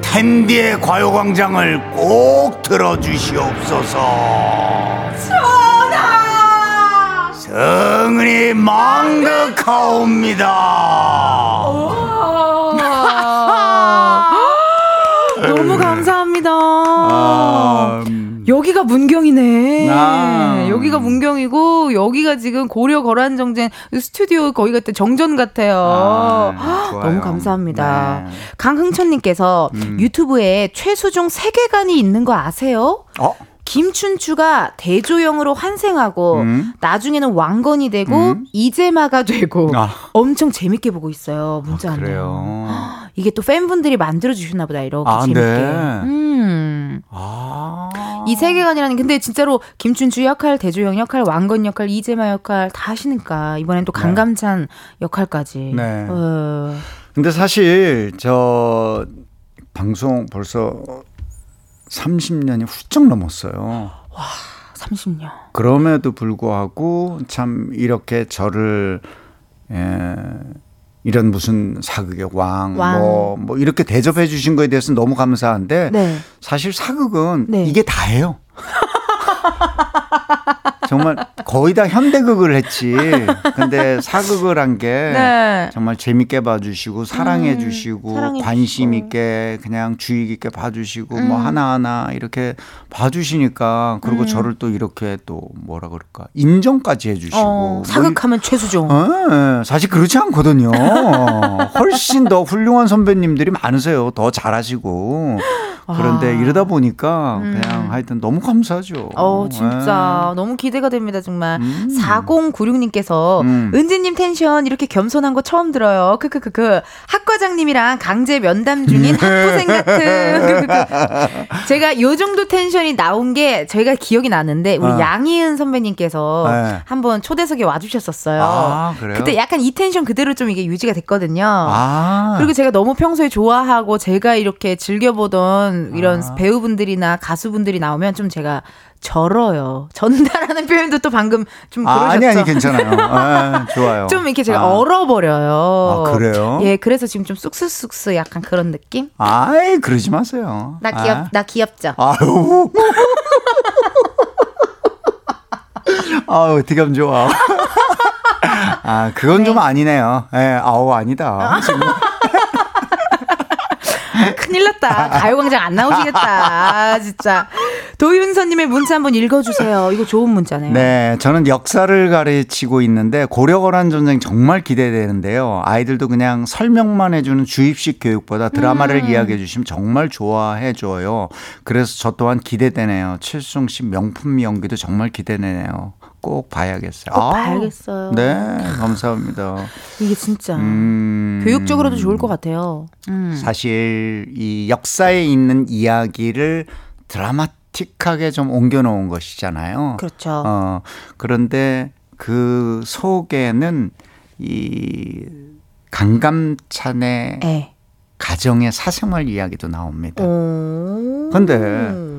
텐디의 과요광장을 꼭 들어주시옵소서. 전하! 성은이 망극하옵니다. 감사합니다. 아, 음. 여기가 문경이네. 아, 여기가 문경이고 여기가 지금 고려 거란 정전 스튜디오 거기 같은 정전 같아요. 아, 너무 감사합니다. 네. 강흥천님께서 음. 유튜브에 최수종 세계관이 있는 거 아세요? 어? 김춘추가 대조영으로 환생하고 음. 나중에는 왕건이 되고 음. 이재마가 되고 아. 엄청 재밌게 보고 있어요. 문자 아, 그래요. 이게 또 팬분들이 만들어 주셨나 보다 이렇게 아, 재밌게. 네. 음. 아. 이 세계관이라는 근데 진짜로 김춘추 역할, 대조영 역할, 왕건 역할, 이재마 역할 다 하시니까 이번엔 또 네. 강감찬 네. 역할까지. 네. 어. 근데 사실 저 방송 벌써 30년이 훌쩍 넘었어요. 와, 30년. 그럼에도 불구하고 참 이렇게 저를 예, 이런 무슨 사극의 왕, 왕. 뭐, 뭐 이렇게 대접해 주신 거에 대해서 너무 감사한데 네. 사실 사극은 네. 이게 다예요. 정말 거의 다 현대극을 했지. 근데 사극을 한게 네. 정말 재밌게 봐주시고 사랑해 주시고 음, 관심 있게 그냥 주의 깊게 봐주시고 뭐 음. 뭐 하나하나 이렇게 봐주시니까 그리고 음. 저를 또 이렇게 또 뭐라 그럴까 인정까지 해주시고 어, 사극하면 최수종. 네, 사실 그렇지 않거든요. 훨씬 더 훌륭한 선배님들이 많으세요. 더 잘하시고. 그런데 아. 이러다 보니까 음. 그냥 하여튼 너무 감사하죠. 어, 진짜 네. 너무 기대가 됩니다, 정말. 음. 4096님께서 음. 은지님 텐션 이렇게 겸손한 거 처음 들어요. 크크크크. 학과장님이랑 강제 면담 중인 학부생 같은. 제가 요 정도 텐션이 나온 게 저희가 기억이 나는데 우리 어. 양희은 선배님께서 네. 한번 초대석에 와주셨었어요. 아, 그때 약간 이 텐션 그대로 좀 이게 유지가 됐거든요. 아. 그리고 제가 너무 평소에 좋아하고 제가 이렇게 즐겨보던 이런 아. 배우분들이나 가수분들이 나오면 좀 제가 절어요. 전달하는 표현도 또 방금 좀 아, 그러셨죠? 아니 아니 괜찮아요. 아, 좋아요. 좀 이렇게 제가 아. 얼어버려요. 아, 그래요? 예, 그래서 지금 좀 쑥쑥쑥쑥 약간 그런 느낌? 아이 그러지 마세요. 나 귀엽 아. 나 귀엽죠. 아유. 아우 어떻게 하면 좋아. 아 그건 네. 좀 아니네요. 예, 아우 아니다. 지금. 큰일 났다. 가요광장 안 나오시겠다. 아, 진짜. 도윤서님의 문자 한번 읽어주세요. 이거 좋은 문자네요. 네, 저는 역사를 가르치고 있는데 고려거란 전쟁 정말 기대되는데요. 아이들도 그냥 설명만 해주는 주입식 교육보다 드라마를 음. 이야기해 주시면 정말 좋아해 줘요. 그래서 저 또한 기대되네요. 최수종 씨 명품 연기도 정말 기대되네요. 꼭 봐야겠어요. 꼭 아, 봐야겠어요. 네, 감사합니다. 이게 진짜 음, 교육적으로도 좋을 것 같아요. 음. 사실 이 역사에 있는 이야기를 드라마 틱하게 좀 옮겨놓은 것이잖아요. 그렇죠. 어, 그런데 그 속에는 이 강감찬의 네. 가정의 사생활 이야기도 나옵니다. 그런데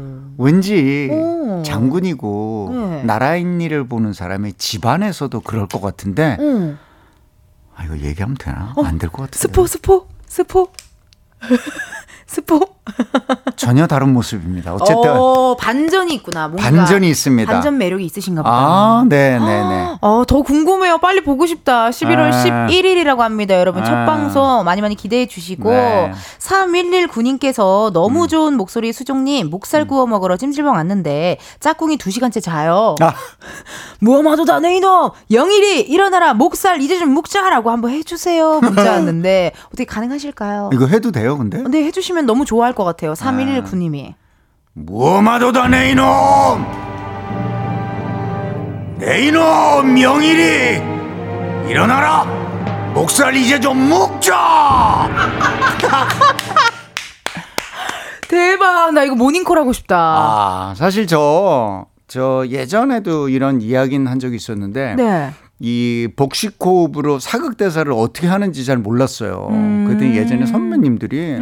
왠지 오. 장군이고 네. 나라인 일을 보는 사람이 집안에서도 그럴 것 같은데 음. 아 이거 얘기하면 되나? 어, 안될 것 같은데. 스포 스포 스포. 스포? 전혀 다른 모습입니다. 어쨌든 어, 반전이 있구나. 반전이 있습니다. 반전 매력이 있으신가 보다. 아, 네, 네, 네. 어, 더 궁금해요. 빨리 보고 싶다. 11월 아. 11일이라고 합니다. 여러분 아. 첫 방송 많이 많이 기대해 주시고 네. 3119 님께서 너무 음. 좋은 목소리 수종 님 목살 음. 구워 먹으러 찜질방 왔는데 짝꿍이 2시간째 자요. 아. 무엄마도 다네 이놈. 영일이 일어나라. 목살 이제 좀 묵자라고 한번 해 주세요. 문자 왔는데 어떻게 가능하실까요? 이거 해도 돼요, 근데? 네, 해 주시면 하면 너무 좋아할 것 같아요. 3119님이. 무엄하도다 내 이놈! 내 이놈 명일이 일어나라! 목살 이제 좀 묵자! 대박! 나 이거 모닝콜 하고 싶다. 아, 사실 저, 저 예전에도 이런 이야기는 한 적이 있었는데. 네. 이 복식 호흡으로 사극 대사를 어떻게 하는지 잘 몰랐어요. 음. 그랬더니 예전에 선배님들이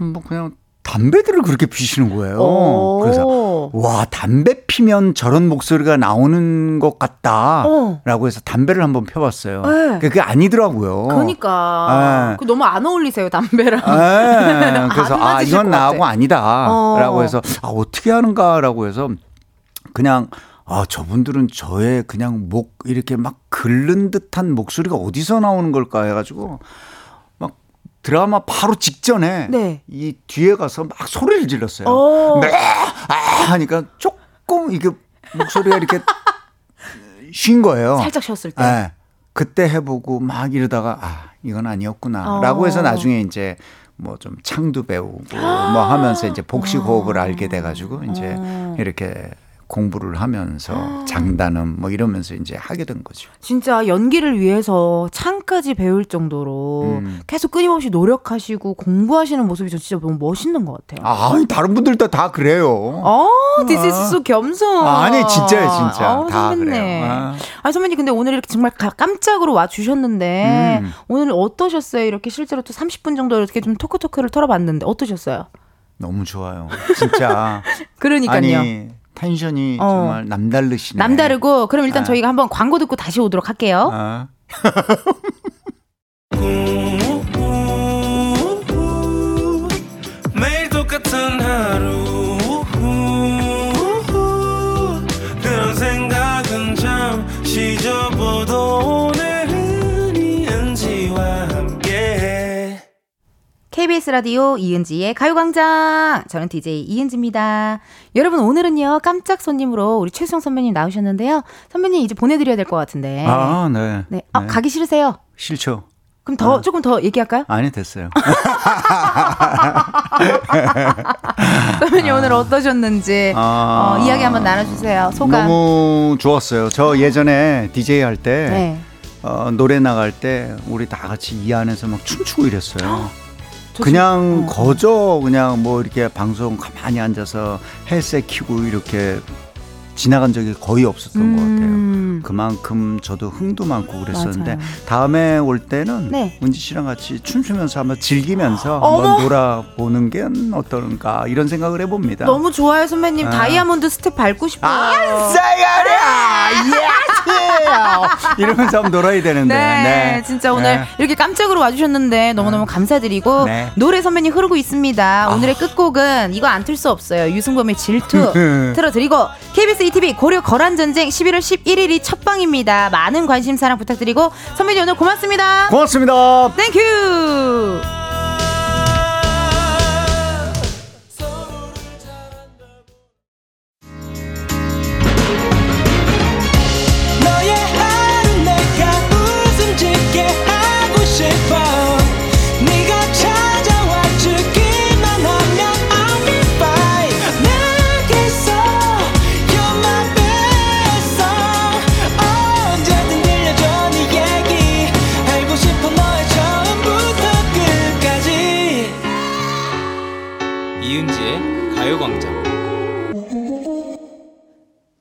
네. 뭐 그냥 담배들을 그렇게 피시는 거예요. 그래서 와 담배 피면 저런 목소리가 나오는 것 같다라고 어. 해서 담배를 한번 펴봤어요. 네. 그게 아니더라고요. 그러니까 네. 너무 안 어울리세요 담배랑. 네. 그래서 아 이건 나하고 아니다라고 어. 해서 아 어떻게 하는가라고 해서 그냥 아, 저분들은 저의 그냥 목 이렇게 막 긁는 듯한 목소리가 어디서 나오는 걸까 해가지고 드라마 바로 직전에 네. 이 뒤에 가서 막 소리를 질렀어요. 어. 네, 아 하니까 조금 이게 목소리가 이렇게 쉰 거예요. 살짝 쉬었을 때. 네. 그때 해보고 막 이러다가 아 이건 아니었구나라고 어. 해서 나중에 이제 뭐 좀 창도 배우고 뭐 하면서 이제 복식 호흡을 알게 돼가지고 이제 어. 이렇게 공부를 하면서 아. 장단음 뭐 이러면서 이제 하게 된 거죠. 진짜 연기를 위해서 창까지 배울 정도로 음. 계속 끊임없이 노력하시고 공부하시는 모습이 저 진짜 너무 멋있는 것 같아요. 아, 다른 분들도 다 그래요. 아, is so 겸손. 아, 니 진짜요, 진짜. 아, 다 선배님. 그래요. 아. 아, 선배님 근데 오늘 이렇게 정말 깜짝으로 와 주셨는데 음. 오늘 어떠셨어요? 이렇게 실제로 또 30분 정도 이렇게 좀 토크 토크를 털어봤는데 어떠셨어요? 너무 좋아요. 진짜. 그러니까요. 아니, 텐션이 어. 정말 남다르시네. 남다르고 그럼 일단 아. 저희가 한번 광고 듣고 다시 오도록 할게요. 아. KBS 라디오 이은지의 가요광장. 저는 DJ 이은지입니다. 여러분, 오늘은요, 깜짝 손님으로 우리 최수영 선배님 나오셨는데요. 선배님 이제 보내드려야 될 것 같은데. 아, 네. 네. 아, 네. 가기 싫으세요? 싫죠. 그럼 더, 어. 조금 더 얘기할까요? 아니, 됐어요. 선배님 아. 오늘 어떠셨는지, 아. 어, 이야기 한번 나눠주세요. 소감. 너무 좋았어요. 저 예전에 DJ 할 때, 네. 어, 노래 나갈 때, 우리 다 같이 이 안에서 막 춤추고 이랬어요. 그냥 어. 거저 그냥 뭐 이렇게 방송 가만히 앉아서 헬스 키고 이렇게 지나간 적이 거의 없었던 음. 것 같아요. 그만큼 저도 흥도 많고 그랬었는데 맞아요. 다음에 올 때는 네. 은지 씨랑 같이 춤추면서 한번 즐기면서 어머. 한번 놀아보는 게 어떨까 이런 생각을 해봅니다. 너무 좋아요 선배님. 아. 다이아몬드 스텝 밟고 싶어요. 아! 예! 이러면서 한번 놀아야 되는데. 네, 네. 진짜 오늘 네. 이렇게 깜짝으로 와주셨는데 너무너무 네. 감사드리고 네. 노래 선배님 흐르고 있습니다. 오늘의 아. 끝곡은 이거 안 틀 수 없어요. 유승범의 질투 틀어드리고 KBS KBS ETV 고려 거란전쟁 11월 11일이 첫 방입니다. 많은 관심 사랑 부탁드리고 선배님 오늘 고맙습니다. 고맙습니다. thank you. 가요광장.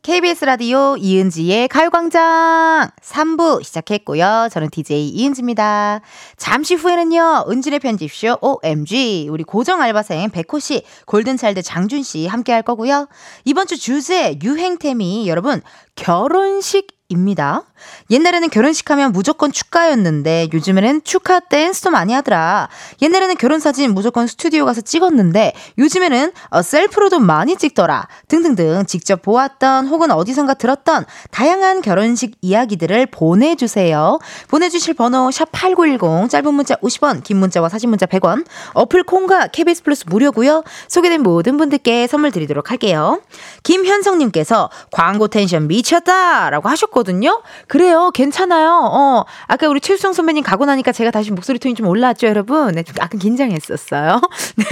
KBS 라디오 이은지의 가요광장 3부 시작했고요. 저는 DJ 이은지입니다. 잠시 후에는요, 은진의 편집쇼 OMG, 우리 고정 알바생 백호 씨, 골든차일드 장준 씨 함께 할 거고요. 이번 주 주제 유행템이 여러분 결혼식 입니다. 옛날에는 결혼식 하면 무조건 축가였는데 요즘에는 축하 댄스도 많이 하더라. 옛날에는 결혼 사진 무조건 스튜디오 가서 찍었는데 요즘에는 어, 셀프로도 많이 찍더라. 등등등 직접 보았던 혹은 어디선가 들었던 다양한 결혼식 이야기들을 보내주세요. 보내주실 번호 샵8910 짧은 문자 50원 긴 문자와 사진 문자 100원 어플 콩과 KBS 플러스 무료고요. 소개된 모든 분들께 선물 드리도록 할게요. 김현성님께서 광고 텐션 미쳤다 라고 하셨 거든요. 그래요. 괜찮아요. 어, 아까 우리 최수정 선배님 가고 나니까 제가 다시 목소리 톤이 좀 올라왔죠, 여러분? 네, 좀 약간 긴장했었어요. 네.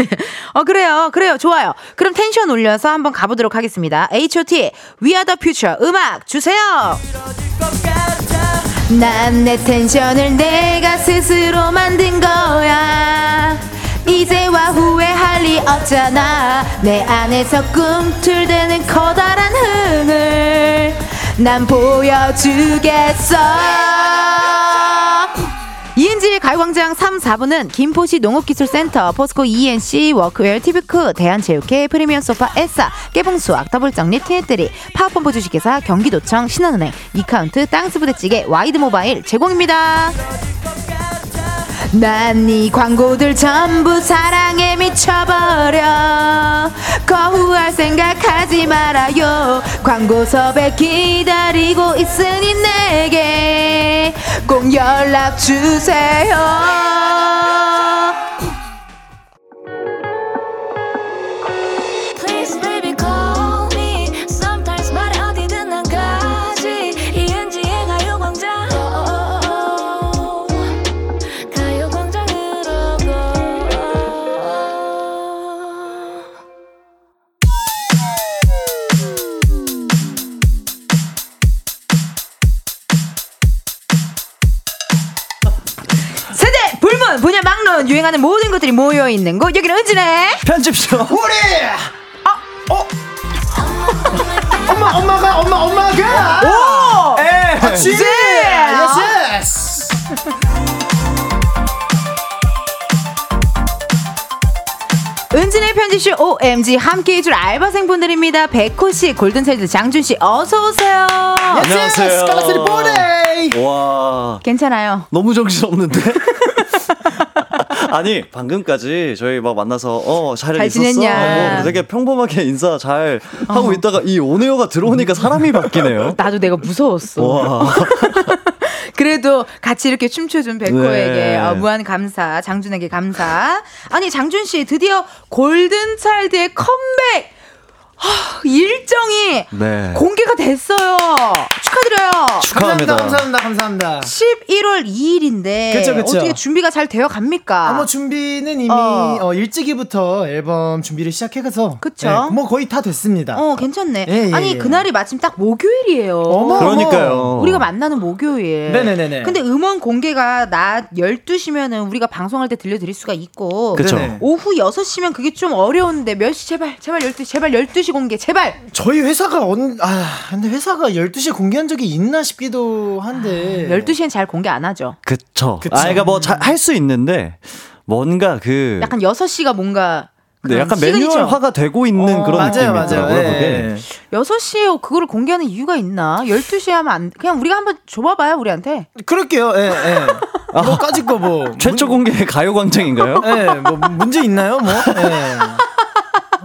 어, 그래요. 그래요. 좋아요. 그럼 텐션 올려서 한번 가보도록 하겠습니다. H.O.T. We are the future. 음악 주세요. 난 내 텐션을 내가 스스로 만든 거야. 이제와 후회할 리 없잖아. 내 안에서 꿈틀대는 커다란 흥을. 난 보여주겠어. 이은지의 가요광장 3, 4부는 김포시 농업기술센터, 포스코 E&C, 워크웨어 티브크, 대한체육회, 프리미엄 소파, 에싸, 깨봉수학, 더블정리, 티넷들이, 파워펌프 주식회사, 경기도청, 신한은행, 이카운트, 땅스부대찌개, 와이드모바일 제공입니다. 난 네 광고들 전부 사랑에 미쳐버려. 거부할 생각하지 말아요. 광고 섭외 기다리고 있으니 내게 꼭 연락 주세요 유행하는 모든 것들이 모여 있는 곳 여기는 은진의 편집쇼 우리 아 어. 엄마 엄마가 엄마 엄마가 오에 박쥐 예스 예스 은진의 편집쇼 OMG 함께 해 줄 알바생분들입니다. 백호씨, 골든차일드 장준씨, 어서오세요. 안녕하세요. 스칼라스리 보네. 와. 괜찮아요. 너무 정신없는데? 아니 방금까지 저희 막 만나서 어잘 잘 지냈냐 뭐 되게 평범하게 인사 잘 하고 어. 있다가 이 오네오가 들어오니까 사람이 바뀌네요. 나도 내가 무서웠어. 와. 그래도 같이 이렇게 춤춰준 백호에게 네. 어, 무한 감사, 장준에게 감사. 아니 장준 씨 드디어 골든 차일드의 컴백. 일정이 네. 공개가 됐어요. 축하드려요. 축하합니다. 감사합니다. 감사합니다. 11월 2일인데 그쵸, 그쵸. 어떻게 준비가 잘 되어 갑니까? 아, 뭐 준비는 이미 어. 어, 일찍이부터 앨범 준비를 시작해서 그쵸? 네, 뭐 거의 다 됐습니다. 어, 괜찮네. 예, 예, 아니, 예. 그날이 마침 딱 목요일이에요. 어머, 그러니까요. 우리가 만나는 목요일. 네네네. 근데 음원 공개가 낮 12시면은 우리가 방송할 때 들려드릴 수가 있고 그쵸. 오후 6시면 그게 좀 어려운데 몇 시 제발 제발 12시 제발 12시 12시 공개 제발. 저희 회사가 언, 아 근데 회사가 12시에 공개한 적이 있나 싶기도 한데. 아, 12시엔 잘 공개 안 하죠. 그쵸. 그쵸. 아 그러니까 뭐 할 수 있는데 뭔가 그 약간 6시가 뭔가 네, 약간 매뉴얼화가 되고 있는 어, 그런 맞아요, 느낌이더라고요. 맞아요. 네. 6시에 그거를 공개하는 이유가 있나? 12시에 하면 안 그냥 우리가 한번 줘 봐 봐요, 우리한테. 그럴게요. 예, 예. 뭐 까짓 거 뭐. 최초 공개 가요 광장인가요? 예, 뭐 문제 있나요, 뭐? 예.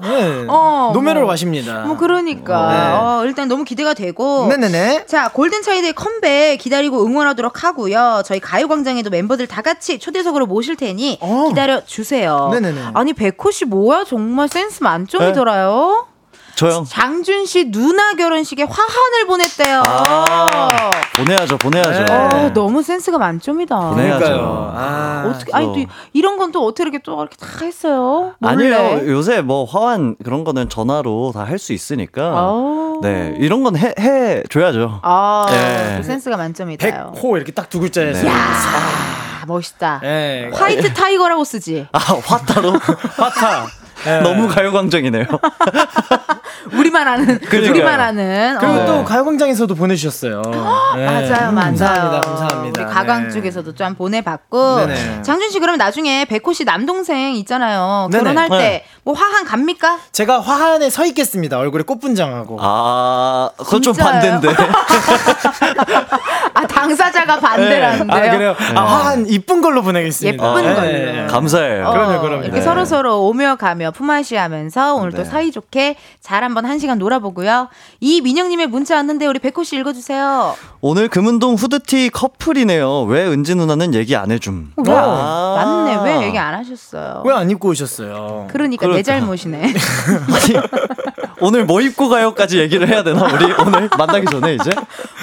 네. 어, 노면을 뭐, 와십니다. 뭐 그러니까 네. 어, 일단 너무 기대가 되고. 네네네. 자 골든 차이드의 컴백 기다리고 응원하도록 하고요. 저희 가요광장에도 멤버들 다 같이 초대석으로 모실 테니 어. 기다려 주세요. 네네네. 아니 백호 씨 뭐야 정말 센스 만점이더라요. 네. 저요? 장준 씨 누나 결혼식에 화환을 보냈대요. 아, 보내야죠, 보내야죠. 네. 어, 너무 센스가 만점이다. 보내야죠. 아, 어떻게, 아니, 또 이런 건 또 어떻게 이렇게 또 이렇게 다 했어요? 몰래. 아니요, 요새 뭐 화환 그런 거는 전화로 다 할 수 있으니까. 아. 네, 이런 건 해, 해 줘야죠. 아, 네. 센스가 만점이다. 백호 이렇게 딱 두 글자에서. 네. 야 멋있다. 네. 화이트 타이거라고 쓰지. 아, 화타로? 화타. 네. 너무 가요광장이네요. 우리만 아는 그러니까요. 우리만 아는. 그리고 어. 또 가요광장에서도 보내주셨어요. 네. 맞아요, 맞아요. 감사합니다, 감사합니다. 우리 가광 네. 쪽에서도 좀 보내봤고. 네네. 장준 씨 그럼 나중에 백호 씨 남동생 있잖아요. 결혼할 때 뭐 화한 갑니까? 제가 화한에 서 있겠습니다. 얼굴에 꽃분장하고. 아, 그건 좀 반대인데. 아 당사자가 반대라는데요. 아 그래요. 아, 화한 이쁜 걸로 보내겠습니다. 예쁜 걸로. 네. 감사해요. 어, 그럼요, 그럼요. 이렇게 네. 서로 서로 오며 가며 품앗이하면서 오늘 네. 또 사이좋게 잘 한번 한 시간 놀아보고요. 이민영님의 문자 왔는데 우리 백호 씨 읽어주세요. 오늘 금운동 후드티 커플이네요. 왜 은지 누나는 얘기 안 해줌? 왜? 아~ 맞네. 왜 얘기 안 하셨어요? 왜 안 입고 오셨어요? 그러니까 그럴까? 내 잘못이네. 오늘 뭐 입고 가요까지 얘기를 해야 되나 우리 오늘 만나기 전에 이제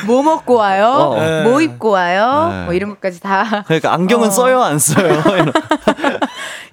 뭐 먹고 와요, 어. 네. 뭐 입고 와요, 네. 뭐 이런 것까지 다. 그러니까 안경은 어. 써요, 안 써요.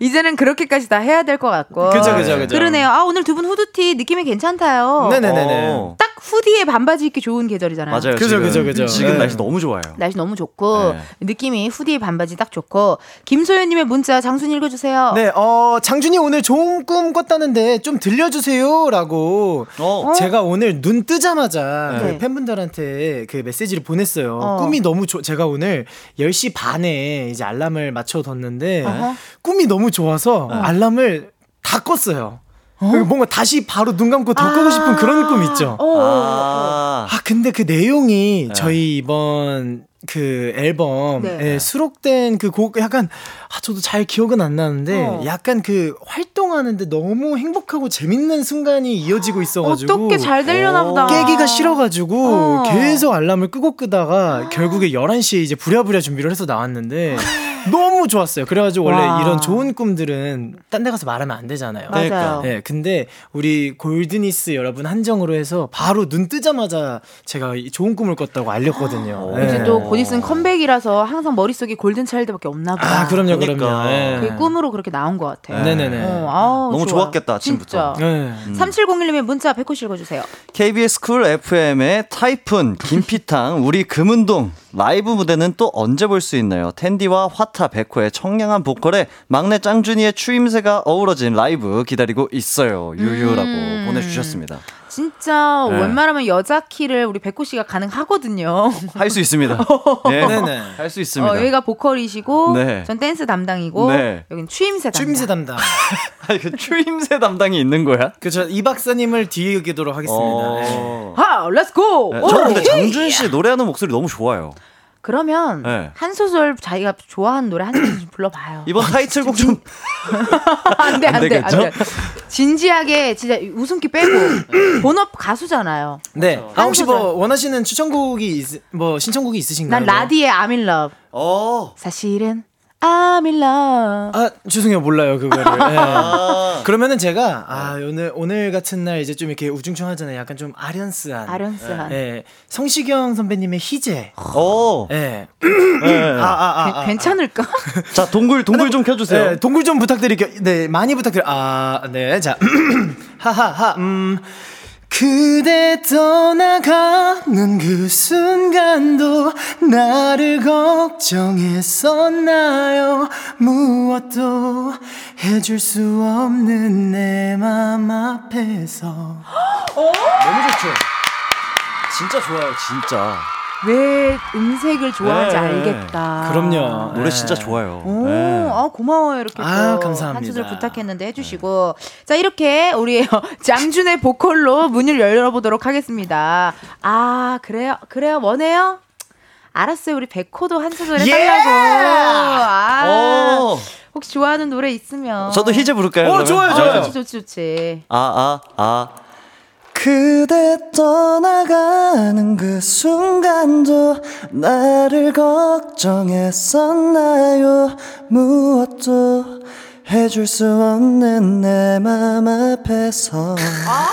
이제는 그렇게까지 다 해야 될 것 같고. 그죠, 그죠, 그죠. 그러네요. 아 오늘 두 분 후드티 느낌이 괜찮다요. 네네네네. 어. 딱 후디에 반바지 입기 좋은 계절이잖아요. 맞아요. 그죠, 그죠, 그죠. 지금 네. 날씨 너무 좋아요. 날씨 너무 좋고 네. 느낌이 후디에 반바지 딱 좋고 김소연님의 문자 장순 읽어주세요. 네, 어 장준이 오늘 좋은 꿈 꿨다는데 좀 들려주세요라고. 어. 제가 오늘 눈 뜨자마자 네. 그 팬분들한테 그 메시지를 보냈어요. 어. 꿈이 너무 좋. 제가 오늘 10시 반에 이제 알람을 맞춰뒀는데 어허. 꿈이 너무 좋아서 어. 알람을 다 껐어요. 어? 뭔가 다시 바로 눈 감고 더 끄고 싶은 그런 꿈 있죠. 어. 아. 아, 근데 그 내용이 네. 저희 이번 그 앨범에 네. 수록된 그 곡 약간 아 저도 잘 기억은 안 나는데 어. 약간 그 활동하는데 너무 행복하고 재밌는 순간이 이어지고 있어가지고 어떻게 잘 되려나 보다 깨기가 싫어가지고 어. 계속 알람을 끄고 끄다가 결국에 11시에 이제 부랴부랴 준비를 해서 나왔는데 너무 좋았어요. 그래가지고 원래 와. 이런 좋은 꿈들은 딴 데 가서 말하면 안 되잖아요. 맞아요. 그러니까. 네, 근데 우리 골드니스 여러분 한정으로 해서 바로 눈 뜨자마자 제가 좋은 꿈을 꿨다고 알렸거든요. 네. 이제 또 보니스는 컴백이라서 항상 머릿속에 골든 차일드밖에 없나 보다. 아, 그럼요, 그러니까. 그럼요. 네. 그 꿈으로 그렇게 나온 것 같아요. 네. 네네네. 어, 아우, 너무 좋아. 좋았겠다, 아침부터. 진짜. 네. 음. 3701님의 문자 100호 읽어주세요. KBS 쿨 FM의 타이푼, 김피탕, 우리 금운동. 라이브 무대는 또 언제 볼 수 있나요? 텐디와 화 타, 백호의 청량한 보컬에 막내 짱준이의 추임새가 어우러진 라이브 기다리고 있어요. 유유라고 음. 보내주셨습니다. 진짜 네. 웬만하면 여자 키를 우리 백호 씨가 가능하거든요. 할 수 있습니다. 네. 네네. 할수 있습니다. 어, 여기가 보컬이시고 네. 전 댄스 담당이고 네. 여기는 추임새 담당. 추임새 담당. 아니, 그 추임새 담당이 있는 거야? 그렇죠. 이 박사님을 뒤에 여기도록 하겠습니다. 어... 하, let's go. 네. 저는 근데 장준 씨 노래하는 목소리 너무 좋아요. 그러면 네. 한 소절 자기가 좋아하는 노래 한 소절 좀 불러봐요. 이번 타이틀곡 좀 안돼 안돼 안돼. 진지하게 진짜 웃음기 빼고 본업 가수잖아요. 네. 아 혹시 뭐 원하시는 추천곡이 있, 뭐 신청곡이 있으신가요? 난 라디의 I'm in love. 어. 사실은 I'm in love. 아, 죄송해요. 몰라요, 그거를. 네. 그러면은 제가, 아, 오늘, 오늘 같은 날 이제 좀 이렇게 우중충하잖아요. 약간 좀 아련스한. 아련스한. 네. 성시경 선배님의 희재. 오. 네. 네. 아, 아, 아, 아, 괜찮을까? 자, 동굴, 동굴 좀 켜주세요. 네, 동굴 좀 부탁드릴게요. 네, 많이 부탁드려요. 아, 네. 자. 하하하, 음. 그대 떠나가는 그 순간도 나를 걱정했었나요? 무엇도 해줄 수 없는 내 맘 앞에서. 너무 좋죠? 진짜 좋아요 진짜 왜 음색을 좋아하는지 네. 알겠다. 그럼요. 노래 네. 진짜 좋아요. 오, 네. 아 고마워요 이렇게 아, 감사합니다. 한 소절 부탁했는데 해주시고 자 이렇게 우리 장준의 보컬로 문을 열어보도록 하겠습니다. 아 그래요, 그래요, 원해요? 알았어요, 우리 백호도 한 소절 해달라고. 아. 오. 혹시 좋아하는 노래 있으면 저도 희재 부를까요? 어, 좋아요, 좋아요. 아, 좋지, 좋지, 좋지. 아, 아, 아. 그대 떠나가는 그 순간도 나를 걱정했었나요? 무엇도 해줄 수 없는 내 맘 앞에서. 아~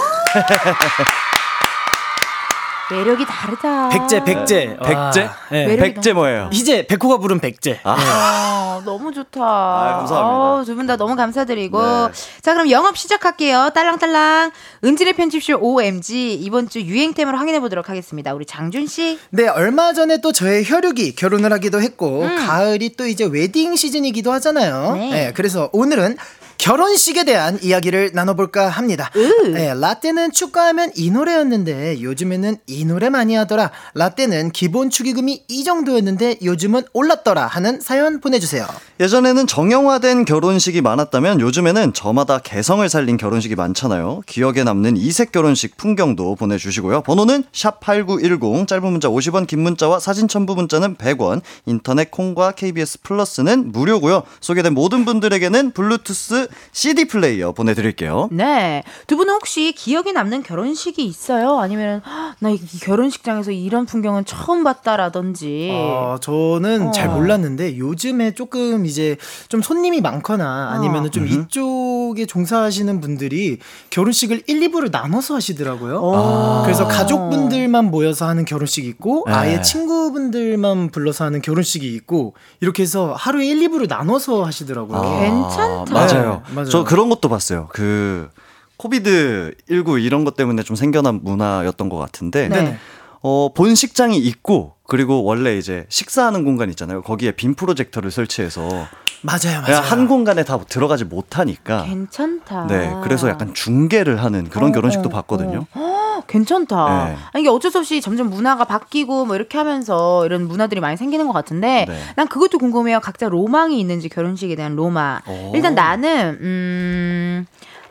매력이 다르다. 백제, 백제. 백제? 네. 백제 뭐예요? 이제 백호가 부른 백제. 아, 아 너무 좋다. 아, 감사합니다. 두 분 다 너무 감사드리고. 네. 자, 그럼 영업 시작할게요. 딸랑딸랑. 은진의 편집쇼 OMG. 이번 주 유행템을 확인해 보도록 하겠습니다. 우리 장준씨. 네, 얼마 전에 또 저의 혈육이 결혼을 하기도 했고, 음. 가을이 또 이제 웨딩 시즌이기도 하잖아요. 네. 네 그래서 오늘은 결혼식에 대한 이야기를 나눠볼까 합니다. 네, 라떼는 축가하면 이 노래였는데 요즘에는 이 노래 많이 하더라. 라떼는 기본 축의금이 이 정도였는데 요즘은 올랐더라 하는 사연 보내주세요. 예전에는 정형화된 결혼식이 많았다면 요즘에는 저마다 개성을 살린 결혼식이 많잖아요. 기억에 남는 이색 결혼식 풍경도 보내주시고요. 번호는 샵 8910 짧은 문자 50원 긴 문자와 사진 첨부 문자는 100원 인터넷 콩과 KBS 플러스는 무료고요. 소개된 모든 분들에게는 블루투스 CD 플레이어 보내드릴게요. 네. 두 분은 혹시 기억에 남는 결혼식이 있어요? 아니면 나 이 결혼식장에서 이런 풍경은 처음 봤다라든지. 어, 저는 어. 잘 몰랐는데 요즘에 조금 이제 좀 손님이 많거나 아니면 좀 음. 이쪽에 종사하시는 분들이 결혼식을 1, 2부를 나눠서 하시더라고요. 아. 그래서 가족분들만 모여서 하는 결혼식이 있고 네. 아예 친구분들만 불러서 하는 결혼식이 있고 이렇게 해서 하루에 1, 2부를 나눠서 하시더라고요. 아. 괜찮다. 맞아요. 맞아요. 저 그런 것도 봤어요. 그 코비드 19 이런 것 때문에 좀 생겨난 문화였던 것 같은데 네. 어, 본식장이 있고 그리고 원래 이제 식사하는 공간 있잖아요. 거기에 빔 프로젝터를 설치해서 맞아요, 맞아요. 한 공간에 다 들어가지 못하니까 괜찮다. 네, 그래서 약간 중계를 하는 그런 어, 결혼식도 어, 봤거든요. 어. 괜찮다. 네. 아니, 이게 어쩔 수 없이 점점 문화가 바뀌고 뭐 이렇게 하면서 이런 문화들이 많이 생기는 것 같은데 네. 난 그것도 궁금해요. 각자 로망이 있는지 결혼식에 대한 로망. 오. 일단 나는 음.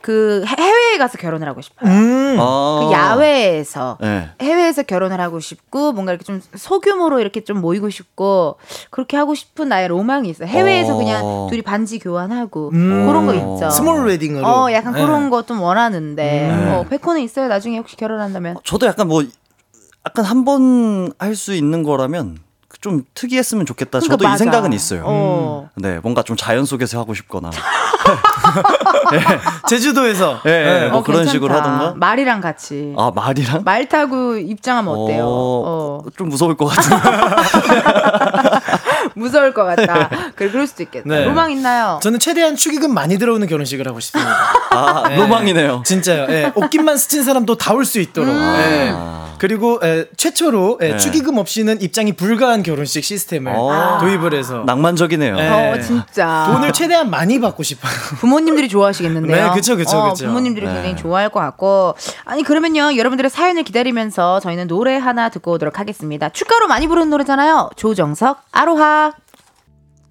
그 해외에 가서 결혼을 하고 싶어요. 음. 그 야외에서 네. 해외에서 결혼을 하고 싶고 뭔가 이렇게 좀 소규모로 이렇게 좀 모이고 싶고 그렇게 하고 싶은 나의 로망이 있어요. 해외에서 어. 그냥 둘이 반지 교환하고 음. 그런 거 있죠. small wedding으로. 어, 약간 네. 그런 거 좀 원하는데 음. 어, 백호는 있어요. 나중에 혹시 결혼한다면. 저도 약간 뭐 약간 한 번 할 수 있는 거라면 좀 특이했으면 좋겠다. 그러니까 저도 맞아. 이 생각은 있어요. 어. 네, 뭔가 좀 자연 속에서 하고 싶거나. 네. 제주도에서. 네, 네. 뭐 어, 그런 괜찮다. 식으로 하던가. 말이랑 같이. 아, 말이랑? 말 타고 입장하면 어때요? 어, 어. 좀 무서울 것 같은데. 무서울 것 같다. 그래, 그럴 수도 있겠다. 네. 로망 있나요? 저는 최대한 축의금 많이 들어오는 결혼식을 하고 싶습니다. 아, 네. 로망이네요. 진짜요. 네. 옷깃만 스친 사람도 다 올 수 있도록. 음. 네. 그리고 에, 최초로 에, 네. 축의금 없이는 입장이 불가한 결혼식 시스템을 아. 도입을 해서 낭만적이네요. 네. 어, 진짜 돈을 최대한 많이 받고 싶어요. 부모님들이 좋아하시겠는데요. 네, 그렇죠, 그렇죠, 어, 부모님들이 굉장히 좋아할 것 같고 아니 그러면요 여러분들의 사연을 기다리면서 저희는 노래 하나 듣고 오도록 하겠습니다. 축가로 많이 부르는 노래잖아요. 조정석 아로하.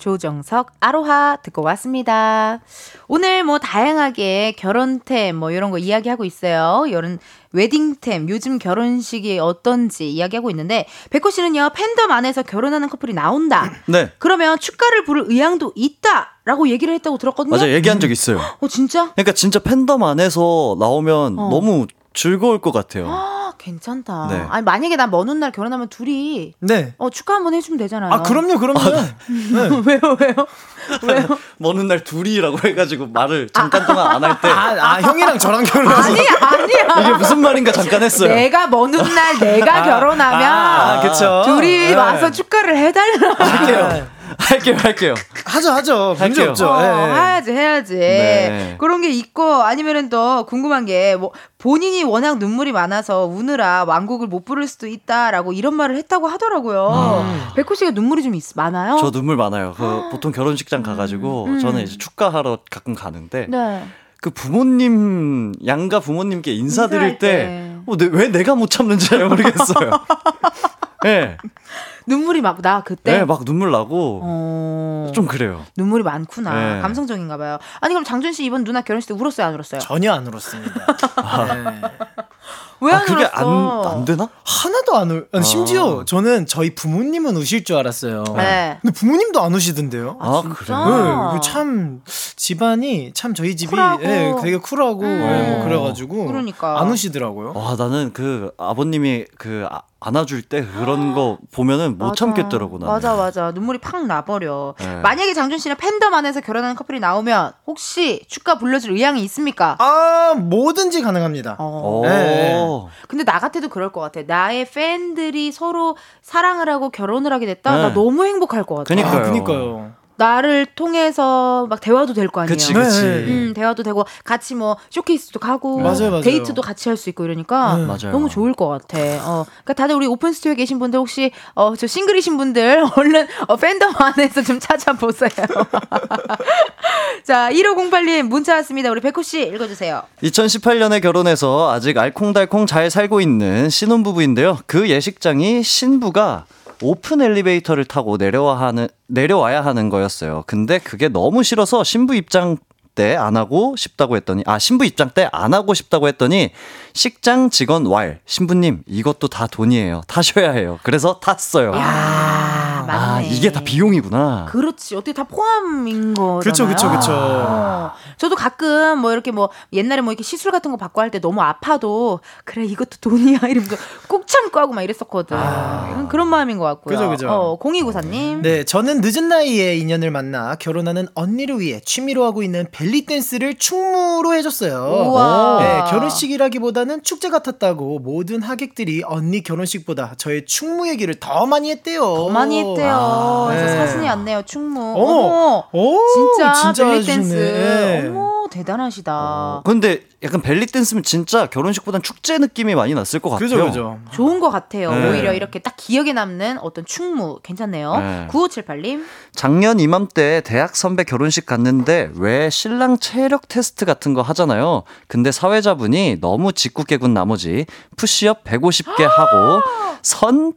조정석 아로하 듣고 왔습니다. 오늘 뭐 다양하게 결혼템 뭐 이런 거 이야기하고 있어요. 이런 웨딩템 요즘 결혼식이 어떤지 이야기하고 있는데 백호 씨는요 팬덤 안에서 결혼하는 커플이 나온다. 네. 그러면 축가를 부를 의향도 있다라고 얘기를 했다고 들었거든요. 맞아 얘기한 적 있어요. 어 진짜? 그러니까 진짜 팬덤 안에서 나오면 어. 너무 즐거울 것 같아요. 아, 괜찮다. 네. 아니 만약에 나먼 훗날 결혼하면 둘이 네. 어 축하 한번 해주면 되잖아요. 아 그럼요, 그럼요. 아, 네. 왜요, 왜요, 왜요? 먼 훗날 둘이라고 해가지고 말을 잠깐 동안 안 할 때. 아, 아, 형이랑 저랑 결혼해서. 아니 아니야. 이게 무슨 말인가 잠깐 했어요. 내가 먼 훗날 내가 아, 결혼하면 아, 그쵸. 둘이 네. 와서 축가를 해달라. 할게요. 할게요, 할게요. 하죠, 하죠. 문제 할게요. 없죠. 어, 네. 해야지, 해야지. 네. 그런 게 있고 아니면은 또 궁금한 게 뭐 본인이 워낙 눈물이 많아서 우느라 왕곡을 못 부를 수도 있다라고 이런 말을 했다고 하더라고요. 음. 백호 씨가 눈물이 좀 있, 많아요? 저 눈물 많아요. 그 보통 결혼식장 가가지고 음. 저는 이제 축가하러 가끔 가는데. 네. 그 부모님 양가 부모님께 인사드릴 때, 어, 네, 왜 내가 못 참는지 잘 모르겠어요. 네. 눈물이 막 나 그때. 네, 막 눈물 나고. 어... 좀 그래요. 눈물이 많구나. 네. 감성적인가 봐요. 아니 그럼 장준 씨 이번 누나 결혼식 때 울었어요, 안 울었어요? 전혀 안 울었습니다. 아. 네. 왜안 아, 그게 안, 안 되나? 하나도 안 울. 아. 심지어 저는 저희 부모님은 우실 줄 알았어요. 네. 근데 부모님도 안 우시던데요. 아, 아 그래? 네, 참 집안이 참 저희 집이 네, 되게 쿨하고 음. 네, 뭐 그래가지고 그러니까. 안 우시더라고요. 와 나는 그 아버님이 그 아, 안아줄 때 그런 거 보면은 못 맞아. 참겠더라고 나는. 맞아 맞아 눈물이 팍 나버려. 네. 만약에 장준 씨는 팬덤 안에서 결혼하는 커플이 나오면 혹시 축가 불러줄 의향이 있습니까? 아 뭐든지 가능합니다. 어. 네. 근데 나 같아도 그럴 것 같아. 나의 팬들이 서로 사랑을 하고 결혼을 하게 됐다. 네. 나 너무 행복할 것 같아. 그니까요. 아, 그니까요. 나를 통해서 막 대화도 될 거 아니에요. 그치, 그치. 네. 음, 대화도 되고 같이 뭐 쇼케이스도 가고 맞아요, 맞아요. 데이트도 같이 할 수 있고 이러니까 네. 너무 좋을 것 같아. 어, 그러니까 다들 우리 오픈 스튜디오에 계신 분들 혹시 어, 저 싱글이신 분들 얼른 어, 팬덤 안에서 좀 찾아보세요. 자, 1508님 문자 왔습니다. 우리 백호 씨 읽어 주세요. 2018년에 결혼해서 아직 알콩달콩 잘 살고 있는 신혼부부인데요. 그 예식장이 신부가 오픈 엘리베이터를 타고 내려와 하는 내려와야 하는 거였어요. 근데 그게 너무 싫어서 신부 입장 때 안 하고 싶다고 했더니 아 신부 입장 때 안 하고 싶다고 했더니 식장 직원 왈 신부님 이것도 다 돈이에요. 타셔야 해요. 그래서 탔어요. 야, 아 이게 다 비용이구나. 그렇지 어떻게 다 포함인 거잖아요. 그렇죠, 그렇죠, 그렇죠. 저도 가끔 뭐 이렇게 뭐 옛날에 뭐 이렇게 시술 같은 거 받고 할 때 너무 아파도 그래 이것도 돈이야 이러면서 꾹 참고 하고 막 이랬었거든. 아. 그런 마음인 것 같고요. 그죠, 그죠. 어, 0294님. 네, 저는 늦은 나이에 인연을 만나 결혼하는 언니를 위해 취미로 하고 있는 벨리 댄스를 충무로 해줬어요. 우와. 네, 결혼식이라기보다는 축제 같았다고 모든 하객들이 언니 결혼식보다 저의 충무 얘기를 더 많이 했대요. 더 많이 했 대요. 아, 네. 사진이 왔네요. 축무. 어머, 어머. 진짜, 진짜 벨리 댄스. 어머 대단하시다. 어, 근데 약간 벨리 댄스면 진짜 결혼식보단 축제 느낌이 많이 났을 것 같아요. 그죠, 그죠. 좋은 것 같아요. 네. 오히려 이렇게 딱 기억에 남는 어떤 축무 괜찮네요. 네. 9578님. 작년 이맘때 대학 선배 결혼식 갔는데 왜 신랑 체력 테스트 같은 거 하잖아요. 근데 사회자분이 너무 짓궂게 군 나머지 푸시업 150개 하고 선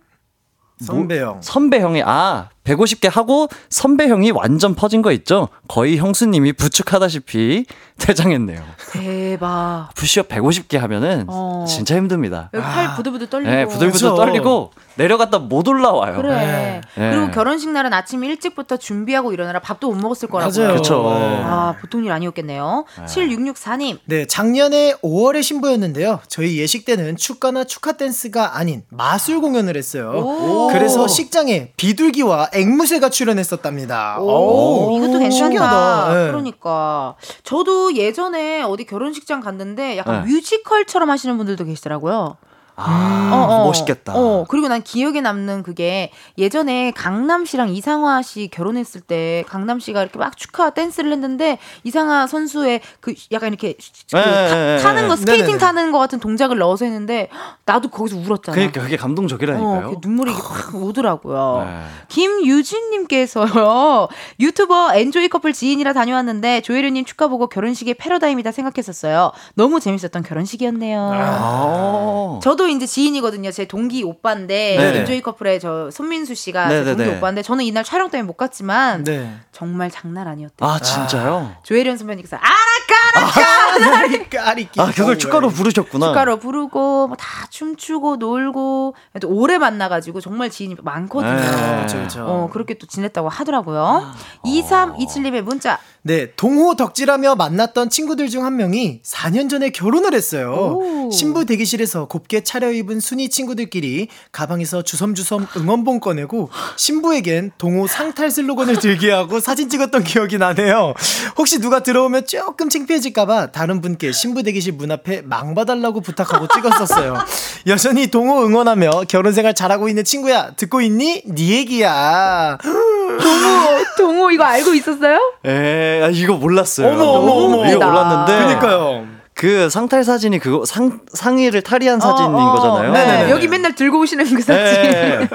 선배형. 선배형이 아 150개 하고 선배 형이 완전 퍼진 거 있죠? 거의 형수님이 부축하다시피 퇴장했네요. 대박. 푸시업 150개 하면은 어. 진짜 힘듭니다. 팔 부들부들 떨리고. 네, 부들부들 그렇죠. 떨리고 내려갔다 못 올라와요. 그래. 네. 그리고 결혼식 날은 아침 일찍부터 준비하고 일어나라 밥도 못 먹었을 거라고요. 맞아요. 그렇죠. 아, 보통 일 아니었겠네요. 네. 7664님. 네, 작년에 5월에 신부였는데요. 저희 예식 때는 축가나 축하 댄스가 아닌 마술 공연을 했어요. 오. 그래서 식장에 비둘기와 앵무새가 출연했었답니다. 오, 오 이것도 괜찮다. 네. 그러니까 저도 예전에 어디 결혼식장 갔는데 약간 네. 뮤지컬처럼 하시는 분들도 계시더라고요. 아, 어, 어, 멋있겠다. 어, 그리고 난 기억에 남는 그게 예전에 강남 씨랑 이상화 씨 결혼했을 때 강남 씨가 이렇게 막 축하 댄스를 했는데 이상화 선수의 그 약간 이렇게 그 네, 타, 는 거, 스케이팅. 타는 거 같은 동작을 넣어서 했는데 헉, 나도 거기서 울었잖아. 그러니까 그게 감동적이라니까요. 어, 눈물이 확 오더라고요. 네. 김유진님께서요 유튜버 엔조이 커플 지인이라 다녀왔는데 조혜련님 축가 보고 결혼식이 패러다임이다 생각했었어요. 너무 재밌었던 결혼식이었네요. 아~ 저도 이제 지인이거든요. 제 동기 오빠인데 네. 엔조이 커플의 저 손민수 씨가 제 동기 오빠인데 저는 이날 촬영 때문에 못 갔지만 네. 정말 장난 아니었대요. 아 진짜요? 아. 조혜련 선배님께서 아나까나까 나리까리까 아 그걸 축가로 부르셨구나. 축가로 부르고 뭐 다 춤추고 놀고 또 오래 만나가지고 정말 지인이 많거든요. 네. 그렇죠, 그렇죠. 어 그렇게 또 지냈다고 하더라고요. 2327님의 문자. 네 동호 덕질하며 만났던 친구들 중 한 명이 4년 전에 결혼을 했어요. 오. 신부 대기실에서 곱게 차려입은 순이 친구들끼리 가방에서 주섬주섬 응원봉 꺼내고 신부에겐 동호 상탈 슬로건을 들게 하고 사진 찍었던 기억이 나네요. 혹시 누가 들어오면 조금 창피해질까봐 다른 분께 신부 대기실 문 앞에 망봐달라고 부탁하고 찍었었어요. 여전히 동호 응원하며 결혼 생활 잘하고 있는 친구야 듣고 있니? 네 얘기야. 동호 동호 이거 알고 있었어요? 에 아, 이거 몰랐어요. 어머 어머 어머 이거 몰랐는데. 그니까요. 그 상탈 사진이 그거 상 상의를 탈의한 사진인 어, 어, 거잖아요. 네, 여기 맨날 들고 오시는 그 사진. 네.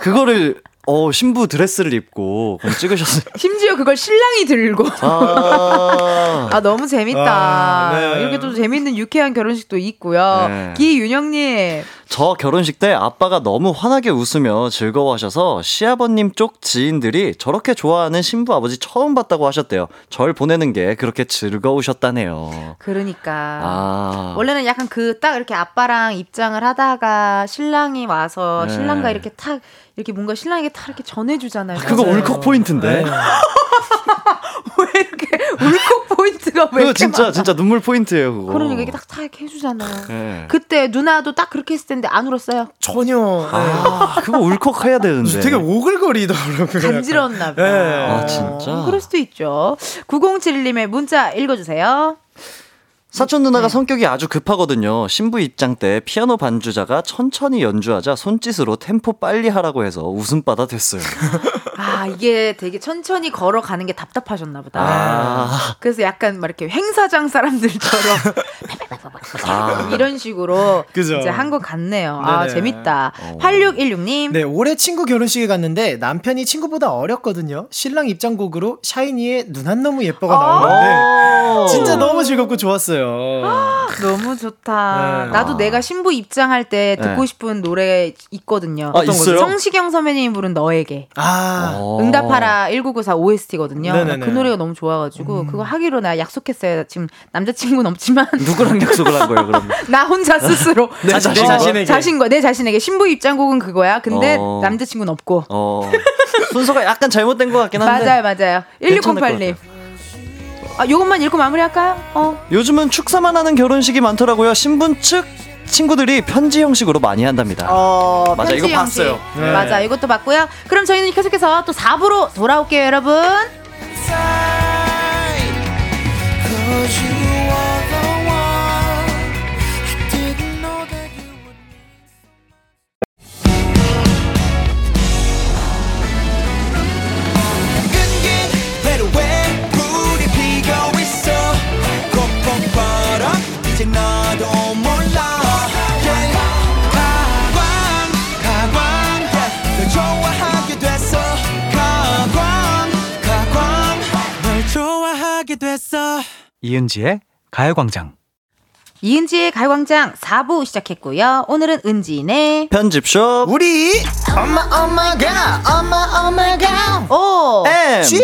그거를 어 신부 드레스를 입고 찍으셨어요. 심지어 그걸 신랑이 들고. 아, 아 너무 재밌다. 아, 네. 이렇게 또 재밌는 유쾌한 결혼식도 있고요. 네. 기윤영님. 저 결혼식 때 아빠가 너무 환하게 웃으며 즐거워하셔서 시아버님 쪽 지인들이 저렇게 좋아하는 신부 아버지 처음 봤다고 하셨대요. 절 보내는 게 그렇게 즐거우셨다네요. 그러니까 아. 원래는 약간 그 딱 이렇게 아빠랑 입장을 하다가 신랑이 와서 네. 신랑과 이렇게 탁 이렇게 뭔가 신랑에게 다 이렇게 전해주잖아요. 아, 그거 울컥 포인트인데. 네. 왜 이렇게 울컥 포인트가 왜 그거 진짜 많아? 진짜 눈물 포인트예요 그거. 그러니까 이게 딱다 이렇게 해주잖아요. 네. 그때 누나도 딱 그렇게 했을 텐데 안 울었어요? 전혀. 아, 그거 울컥 해야 되는데. 되게 오글거리더라고요. 간지러웠나 봐. 네. 아 진짜. 그럴 수도 있죠. 907님의 문자 읽어주세요. 사촌 누나가 네. 성격이 아주 급하거든요. 신부 입장 때 피아노 반주자가 천천히 연주하자 손짓으로 템포 빨리 하라고 해서 웃음바다 됐어요. 아, 아, 이게 되게 천천히 걸어가는 게 답답하셨나 보다. 아. 그래서 약간 막 이렇게 행사장 사람들처럼 아. 이런 식으로 그죠. 이제 한 것 같네요. 아, 네네. 아, 재밌다. 어. 8616님. 네, 올해 친구 결혼식에 갔는데 남편이 친구보다 어렸거든요. 신랑 입장곡으로 샤이니의 눈 한 너무 예뻐가 나오는데 진짜 너무 즐겁고 좋았어요. 아, 너무 좋다. 네. 나도 내가 신부 입장할 때 듣고 네. 싶은 노래 있거든요. 아, 있어요? 성시경 선배님이 부른 너에게. 아. 어. 응답하라 1994 OST거든요. 그 노래가 너무 좋아가지고 음. 그거 하기로 나 약속했어요. 지금 남자친구는 없지만 누구랑 약속을 한 거예요, 그럼? 나 혼자 스스로 내 자신, 어, 자신에게 자신과 내 자신에게 신부 입장곡은 그거야. 근데 어. 남자친구는 없고. 어. 순서가 약간 잘못된 것 같긴 한데. 맞아요, 맞아요. 1608님. 아, 요것만 읽고 마무리할까요? 어. 요즘은 축사만 하는 결혼식이 많더라고요. 신분 측 친구들이 편지 형식으로 많이 한답니다. 어, 맞아, 이거 형식. 봤어요. 네. 맞아, 이것도 봤고요. 그럼 저희는 계속해서 또 4부로 돌아올게요, 여러분. 이은지의 가요광장. 이은지의 가요광장 4부 시작했고요. 오늘은 은지네 편집숍 우리 엄마 엄마가 엄마 엄마가 오 M G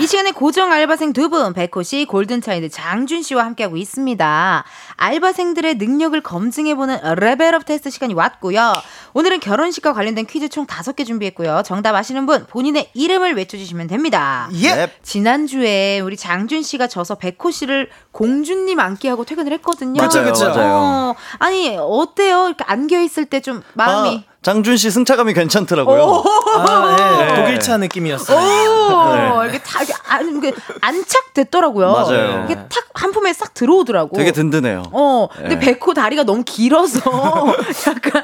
이 시간에 고정 알바생 두 분 백호 씨 골든차일드 장준 씨와 함께하고 있습니다. 알바생들의 능력을 검증해보는 레벨업 테스트 시간이 왔고요. 오늘은 결혼식과 관련된 퀴즈 총 5개 준비했고요. 정답 아시는 분 본인의 이름을 외쳐주시면 됩니다. 예. 지난주에 우리 장준 씨가 져서 백호 씨를 공주님 안기 하고 퇴근을 했거든요. 맞아요, 맞아요. 어, 아니 어때요? 이렇게 안겨 있을 때 좀 마음이 아, 장준 씨 승차감이 괜찮더라고요. 아, 네. 네. 독일차 느낌이었어요. 네. 이게 다 안, 안착됐더라고요. 맞아요. 이게 탁 한 품에 싹 들어오더라고. 되게 든든해요. 어, 근데 네. 백호 다리가 너무 길어서 약간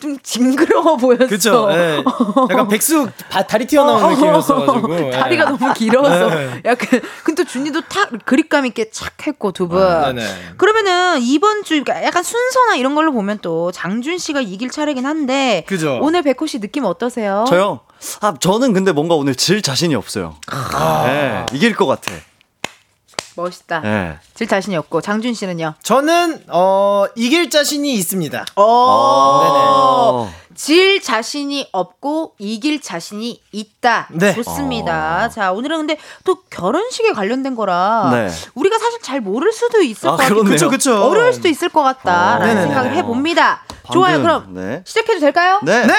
좀 징그러워 보였어. 그죠. 네. 약간 백수 다리 튀어나오는 어, 느낌이었어가지고. 다리가 너무 길어서 약간 근데 또 준이도 탁 그립감 있게 착 했고 두 분. 아, 그러면은 이번 주 약간 순서나 이런 걸로 보면 또 장준 씨가 이길 차례긴 한데. 그죠. 오늘 백호 씨 느낌 어떠세요? 저요? 아, 저는 근데 뭔가 오늘 질 자신이 없어요. 아. 네, 이길 것 같아. 멋있다. 네. 질 자신이 없고 장준 씨는요? 저는 어 이길 자신이 있습니다. 어. 네네. 질 자신이 없고 이길 자신이 있다. 네. 좋습니다. 어. 자, 오늘은 근데 또 결혼식에 관련된 거라 네. 우리가 사실 잘 모를 수도 있을 아, 것 같아요. 그렇죠, 그렇죠. 어려울 수도 있을 것 같다라는 어. 생각을 해 봅니다. 좋아요. 그럼 네. 시작해도 될까요? 네. 네.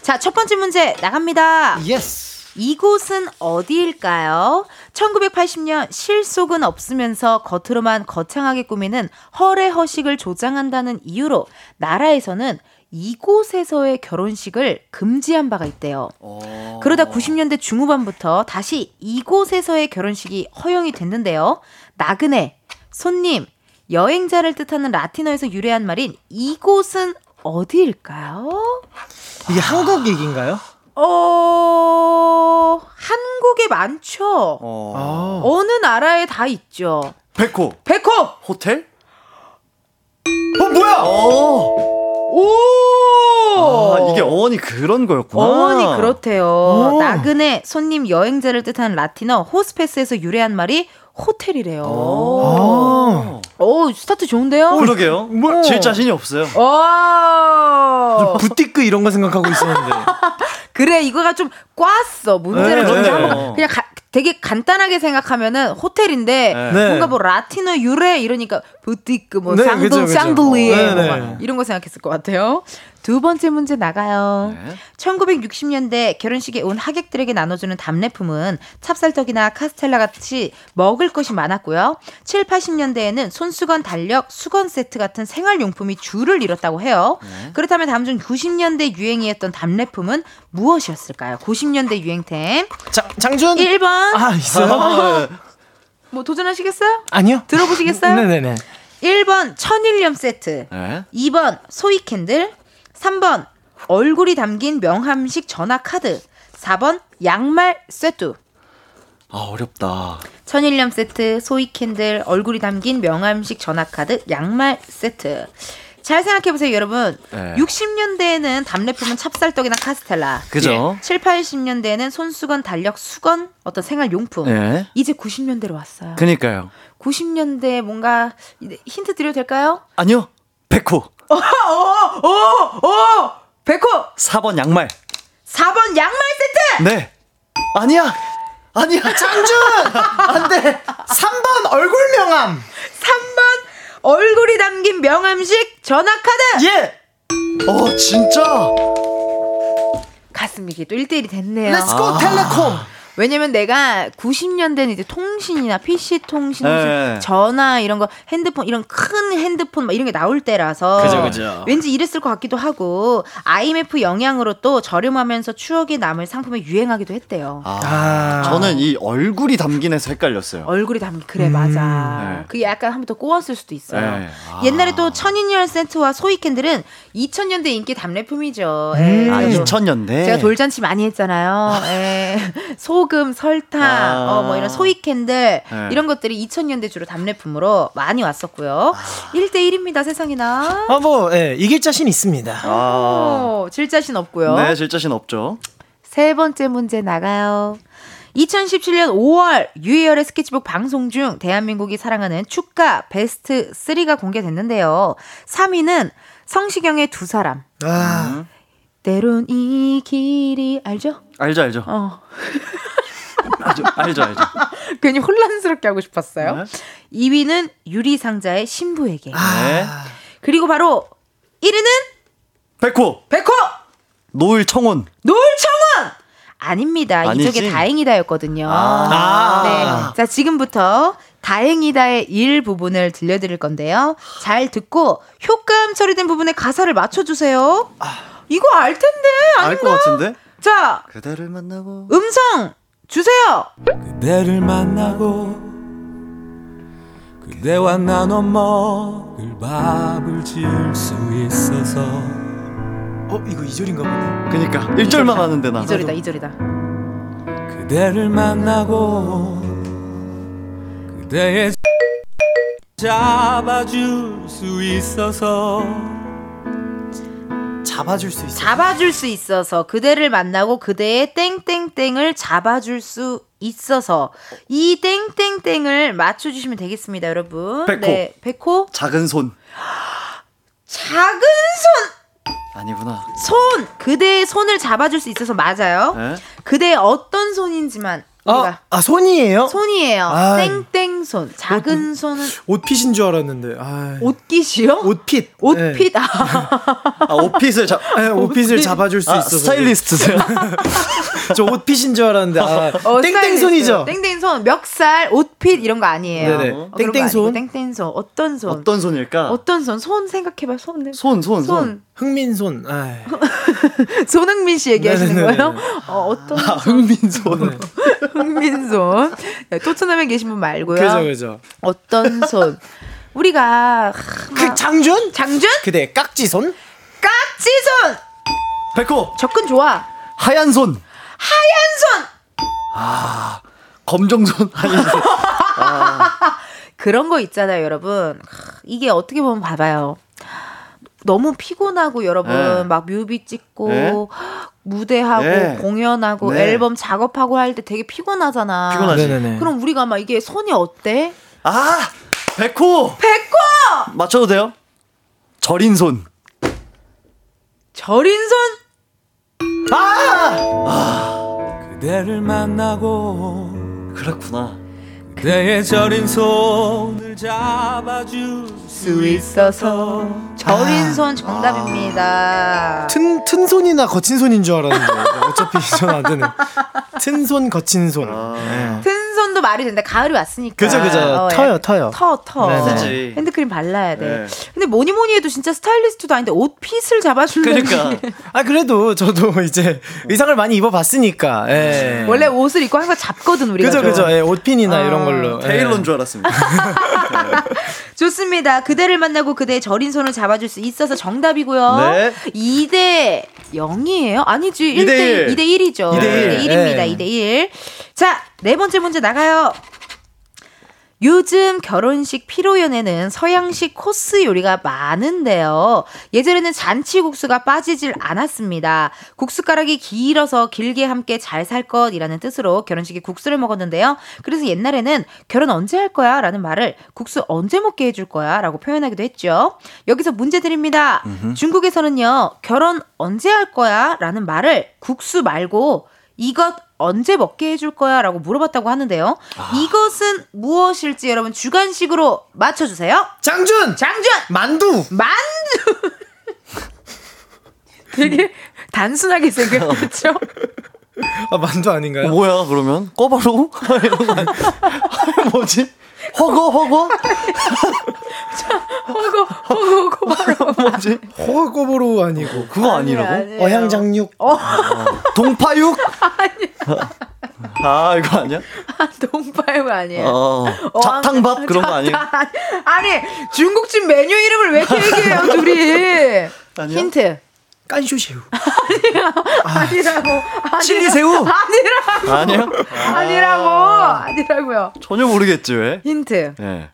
자, 첫 번째 문제 나갑니다. Yes. 이곳은 어디일까요? 1980년 실속은 없으면서 겉으로만 거창하게 꾸미는 허례 허식을 조장한다는 이유로 나라에서는 이곳에서의 결혼식을 금지한 바가 있대요. 오. 어. 그러다 90년대 중후반부터 다시 이곳에서의 결혼식이 허용이 됐는데요. 나그네, 손님, 여행자를 뜻하는 라틴어에서 유래한 말인 이곳은 어디일까요? 이게 한국 얘기인가요? 어, 한국에 많죠. 어. 어 느 나라에 다 있죠. 백호. 백호. 호텔? 어, 뭐야? 어. 오! 아, 이게 어원이 그런 거였구나. 어원이 그렇대요. 오. 나그네, 손님, 여행자를 뜻하는 라틴어 호스페스에서 유래한 말이 호텔이래요. 오, 오 스타트 좋은데요? 그러게요. 뭐, 질 자신이 없어요. 와. 부티크 이런 거 생각하고 있었는데. 그래, 이거가 좀 꽈어. 문제를 네, 네. 한번 그냥 가, 되게 간단하게 생각하면은 호텔인데 네. 뭔가 뭐 라틴어 유래 이러니까 부티크 뭐 네, 쌍둥 쌍둥이에 네, 뭐 네. 이런 거 생각했을 것 같아요. 두 번째 문제 나가요. 네. 1960년대 결혼식에 온 하객들에게 나눠주는 답례품은 찹쌀떡이나 카스텔라 같이 먹을 것이 많았고요. 7, 80년대에는 손수건 달력, 수건 세트 같은 생활용품이 줄을 이뤘다고 해요. 네. 그렇다면 다음 중 90년대 유행이었던 답례품은 무엇이었을까요? 90년대 유행템. 장, 장준? 1번. 아, 있어요? 뭐 도전하시겠어요? 아니요. 들어보시겠어요? 네네네. 1번 천일염 세트. 네? 2번 soy candle. 3번 얼굴이 담긴 명함식 전화 카드. 4번 양말 세트. 아, 어렵다. 천일염 세트, soy candle, 얼굴이 담긴 명함식 전화카드, 양말 세트. 잘 생각해보세요, 여러분. 네. 60년대에는 답례품은 찹쌀떡이나 카스텔라. 그죠? 예. 7, 80년대에는 손수건, 달력, 수건, 어떤 생활용품. 네. 이제 90년대로 왔어요. 그니까요. 90년대 뭔가 힌트 드려도 될까요? 아니요. 백호. 어, 어, 어, 어! 백호! 4번 양말. 4번 양말 세트! 네. 아니야. 아니야. 장준! 안 돼. 3번 얼굴 명함. 3번 얼굴이 담긴 명함식 전화카드. 예. 어 진짜. 가슴이 또 1대1이 됐네요. Let's go 아. Telecom. 왜냐면 내가 90년대는 이제 통신이나 PC 통신, 네. 전화 이런 거 핸드폰 이런 큰 핸드폰 막 이런 게 나올 때라서 그죠, 그죠. 왠지 이랬을 것 같기도 하고 IMF 영향으로 또 저렴하면서 추억이 남을 상품이 유행하기도 했대요. 아, 아. 저는 이 얼굴이 담긴 해서 헷갈렸어요. 얼굴이 담긴 그래 음. 맞아. 네. 그게 약간 한번 더 꼬았을 수도 있어요. 네. 아. 옛날에 또 천일염 세트와 soy candle은 2000년대 인기 답례품이죠. 음. 아 2000년대. 제가 돌잔치 많이 했잖아요. 예. 소 소금, 설탕, 아. 어, 뭐 이런 soy candle 네. 이런 것들이 2000년대 주로 답례품으로 많이 왔었고요. 아. 1대 1입니다, 세상에나. 아, 뭐, 예, 이길 자신 있습니다. 아. 질 자신 없고요. 네, 질 자신 없죠. 세 번째 문제 나가요. 2017년 5월 유희열의 스케치북 방송 중 대한민국이 사랑하는 축가 베스트 3가 공개됐는데요. 3위는 성시경의 두 사람. 아. 때론 이 길이 알죠? 알죠, 알죠. 어. 알죠, 알죠, 알죠. 괜히 혼란스럽게 하고 싶었어요. 네. 2위는 유리상자의 신부에게. 아. 네. 그리고 바로 1위는 백호. 백호. 노을 청혼. 노을 청혼. 아닙니다. 아니지? 이쪽에 다행이다였거든요. 아. 네. 자, 지금부터 다행이다의 일 부분을 들려드릴 건데요. 잘 듣고 효과음 처리된 부분에 가사를 맞춰주세요. 아. 이거 알 텐데. 알 것 같은데? 자. 그대를 만나고. 음성 주세요. 그대를 만나고 그대와 나눠 먹을 밥을 지을 수 있어서 어 이거 2절인가 보네 그니까 1절만 하는데 나 2절이다 2절이다 그대를 만나고 그대의 잡아줄 수 있어서 잡아줄 수 있어서 잡아줄 수 있어서 그대를 만나고 그대의 땡땡땡을 잡아줄 수 있어서 이 땡땡땡을 맞춰주시면 되겠습니다, 여러분. 백호. 네, 백호. 작은 손. 작은 손. 아니구나. 손 그대의 손을 잡아줄 수 있어서 맞아요. 에? 그대의 어떤 손인지만 아, 아 손이에요? 손이에요. 아, 땡땡 손. 작은 옷, 손은 옷핏인 줄 알았는데. 아. 옷깃이요? 옷핏. 옷핏. 네. 아, 옷핏을 잡 네, 옷핏을 잡아 줄 수 아, 있어서. 스타일리스트세요? 저 옷핏인 줄 알았는데. 아, 어, 땡땡 손이죠. 땡땡 손, 멱살, 옷핏 이런 거 아니에요. 네네. 어, 땡땡 손. 땡땡 손. 어떤 손? 어떤 손일까? 어떤 손? 손 생각해 봐. 손. 손, 손, 손. 흥민손. 손흥민 씨 얘기하시는 네네네. 거예요? 어, 어떤 아, 흥민손. 네. 흥민손. 네, 토트넘에 계신 분 말고요. 그죠, 그죠. 어떤 손? 우리가 그 장준? 장준? 그대 깍지손? 깍지손. 백호. 접근 좋아. 하얀 손. 하얀 손. 아 검정 손 하얀 손. 아. 그런 거 있잖아요, 여러분. 이게 어떻게 보면 봐봐요. 너무 피곤하고 여러분 네. 막 뮤비 찍고 네. 무대하고 네. 공연하고 네. 앨범 작업하고 할 때 되게 피곤하잖아. 피곤하지. 네네네. 그럼 우리가 막 이게 손이 어때? 아 백호. 백호. 맞춰도 돼요? 절인 손. 절인 손? 아! 아. 그대를 만나고 그렇구나. 그대의 저린 손을 잡아줄 수 있어서 저린 손 정답입니다. 튼, 튼 손이나 거친 손인 줄 알았는데 어차피 전안 되는 튼손 거친 손. 아. 네. 튼 손도 말이 된다. 가을이 왔으니까. 그죠, 그죠. 어, 터요, 터요. 터, 터. 네네. 핸드크림 발라야 돼. 네. 근데 뭐니 뭐니 해도 진짜 스타일리스트도 아닌데 옷 핏을 잡아주는. 그러니까. 아, 그래도 저도 이제 의상을 많이 입어봤으니까. 예. 원래 옷을 입고 항상 잡거든, 우리가. 그죠, 그죠. 예, 옷핀이나 어. 이런 걸로. 테일러인 예. 줄 알았습니다. 좋습니다. 그대를 만나고 그대의 저린 손을 잡아줄 수 있어서 정답이고요. 네. 2대 0이에요? 아니지. 1대 1. 2대 1이죠. 2대 1. 1입니다. 2대 1. 자, 네 번째 문제 나가요. 요즘 결혼식 피로연에는 서양식 코스 요리가 많은데요. 예전에는 잔치국수가 빠지질 않았습니다. 국수가락이 길어서 길게 함께 잘 살 것이라는 뜻으로 결혼식에 국수를 먹었는데요. 그래서 옛날에는 결혼 언제 할 거야? 라는 말을 국수 언제 먹게 해줄 거야? 라고 표현하기도 했죠. 여기서 문제 드립니다. 음흠. 중국에서는요, 결혼 언제 할 거야? 라는 말을 국수 말고 이것 언제 먹게 해줄 거야? 라고 물어봤다고 하는데요. 아. 이것은 무엇일지 여러분 주관식으로 맞춰주세요. 장준! 장준! 만두! 만두! 되게 단순하게 생겼죠? 아, 만두 아닌가요? 어, 뭐야, 그러면? 꼬바로? 뭐지? 허거 허거? 자, 허거 허거 꼬바로 뭐지? 허거 꼬바로 아니고 그거 아니라고? 어향장육. 어. 동파육? 아 이거 아니야? 아, 동파육 아니에요. 어, 자탕밥 그런 거 아니에요? 아니 중국집 메뉴 이름을 왜 이렇게 얘기해요 둘이? 아니요? 힌트. 깐쇼새우. 아니야. 아, 아니라고. 칠리 새우. 아니라고. 아니요? 아니라고. 아니라고요. 전혀 모르겠지 왜? 힌트. 네.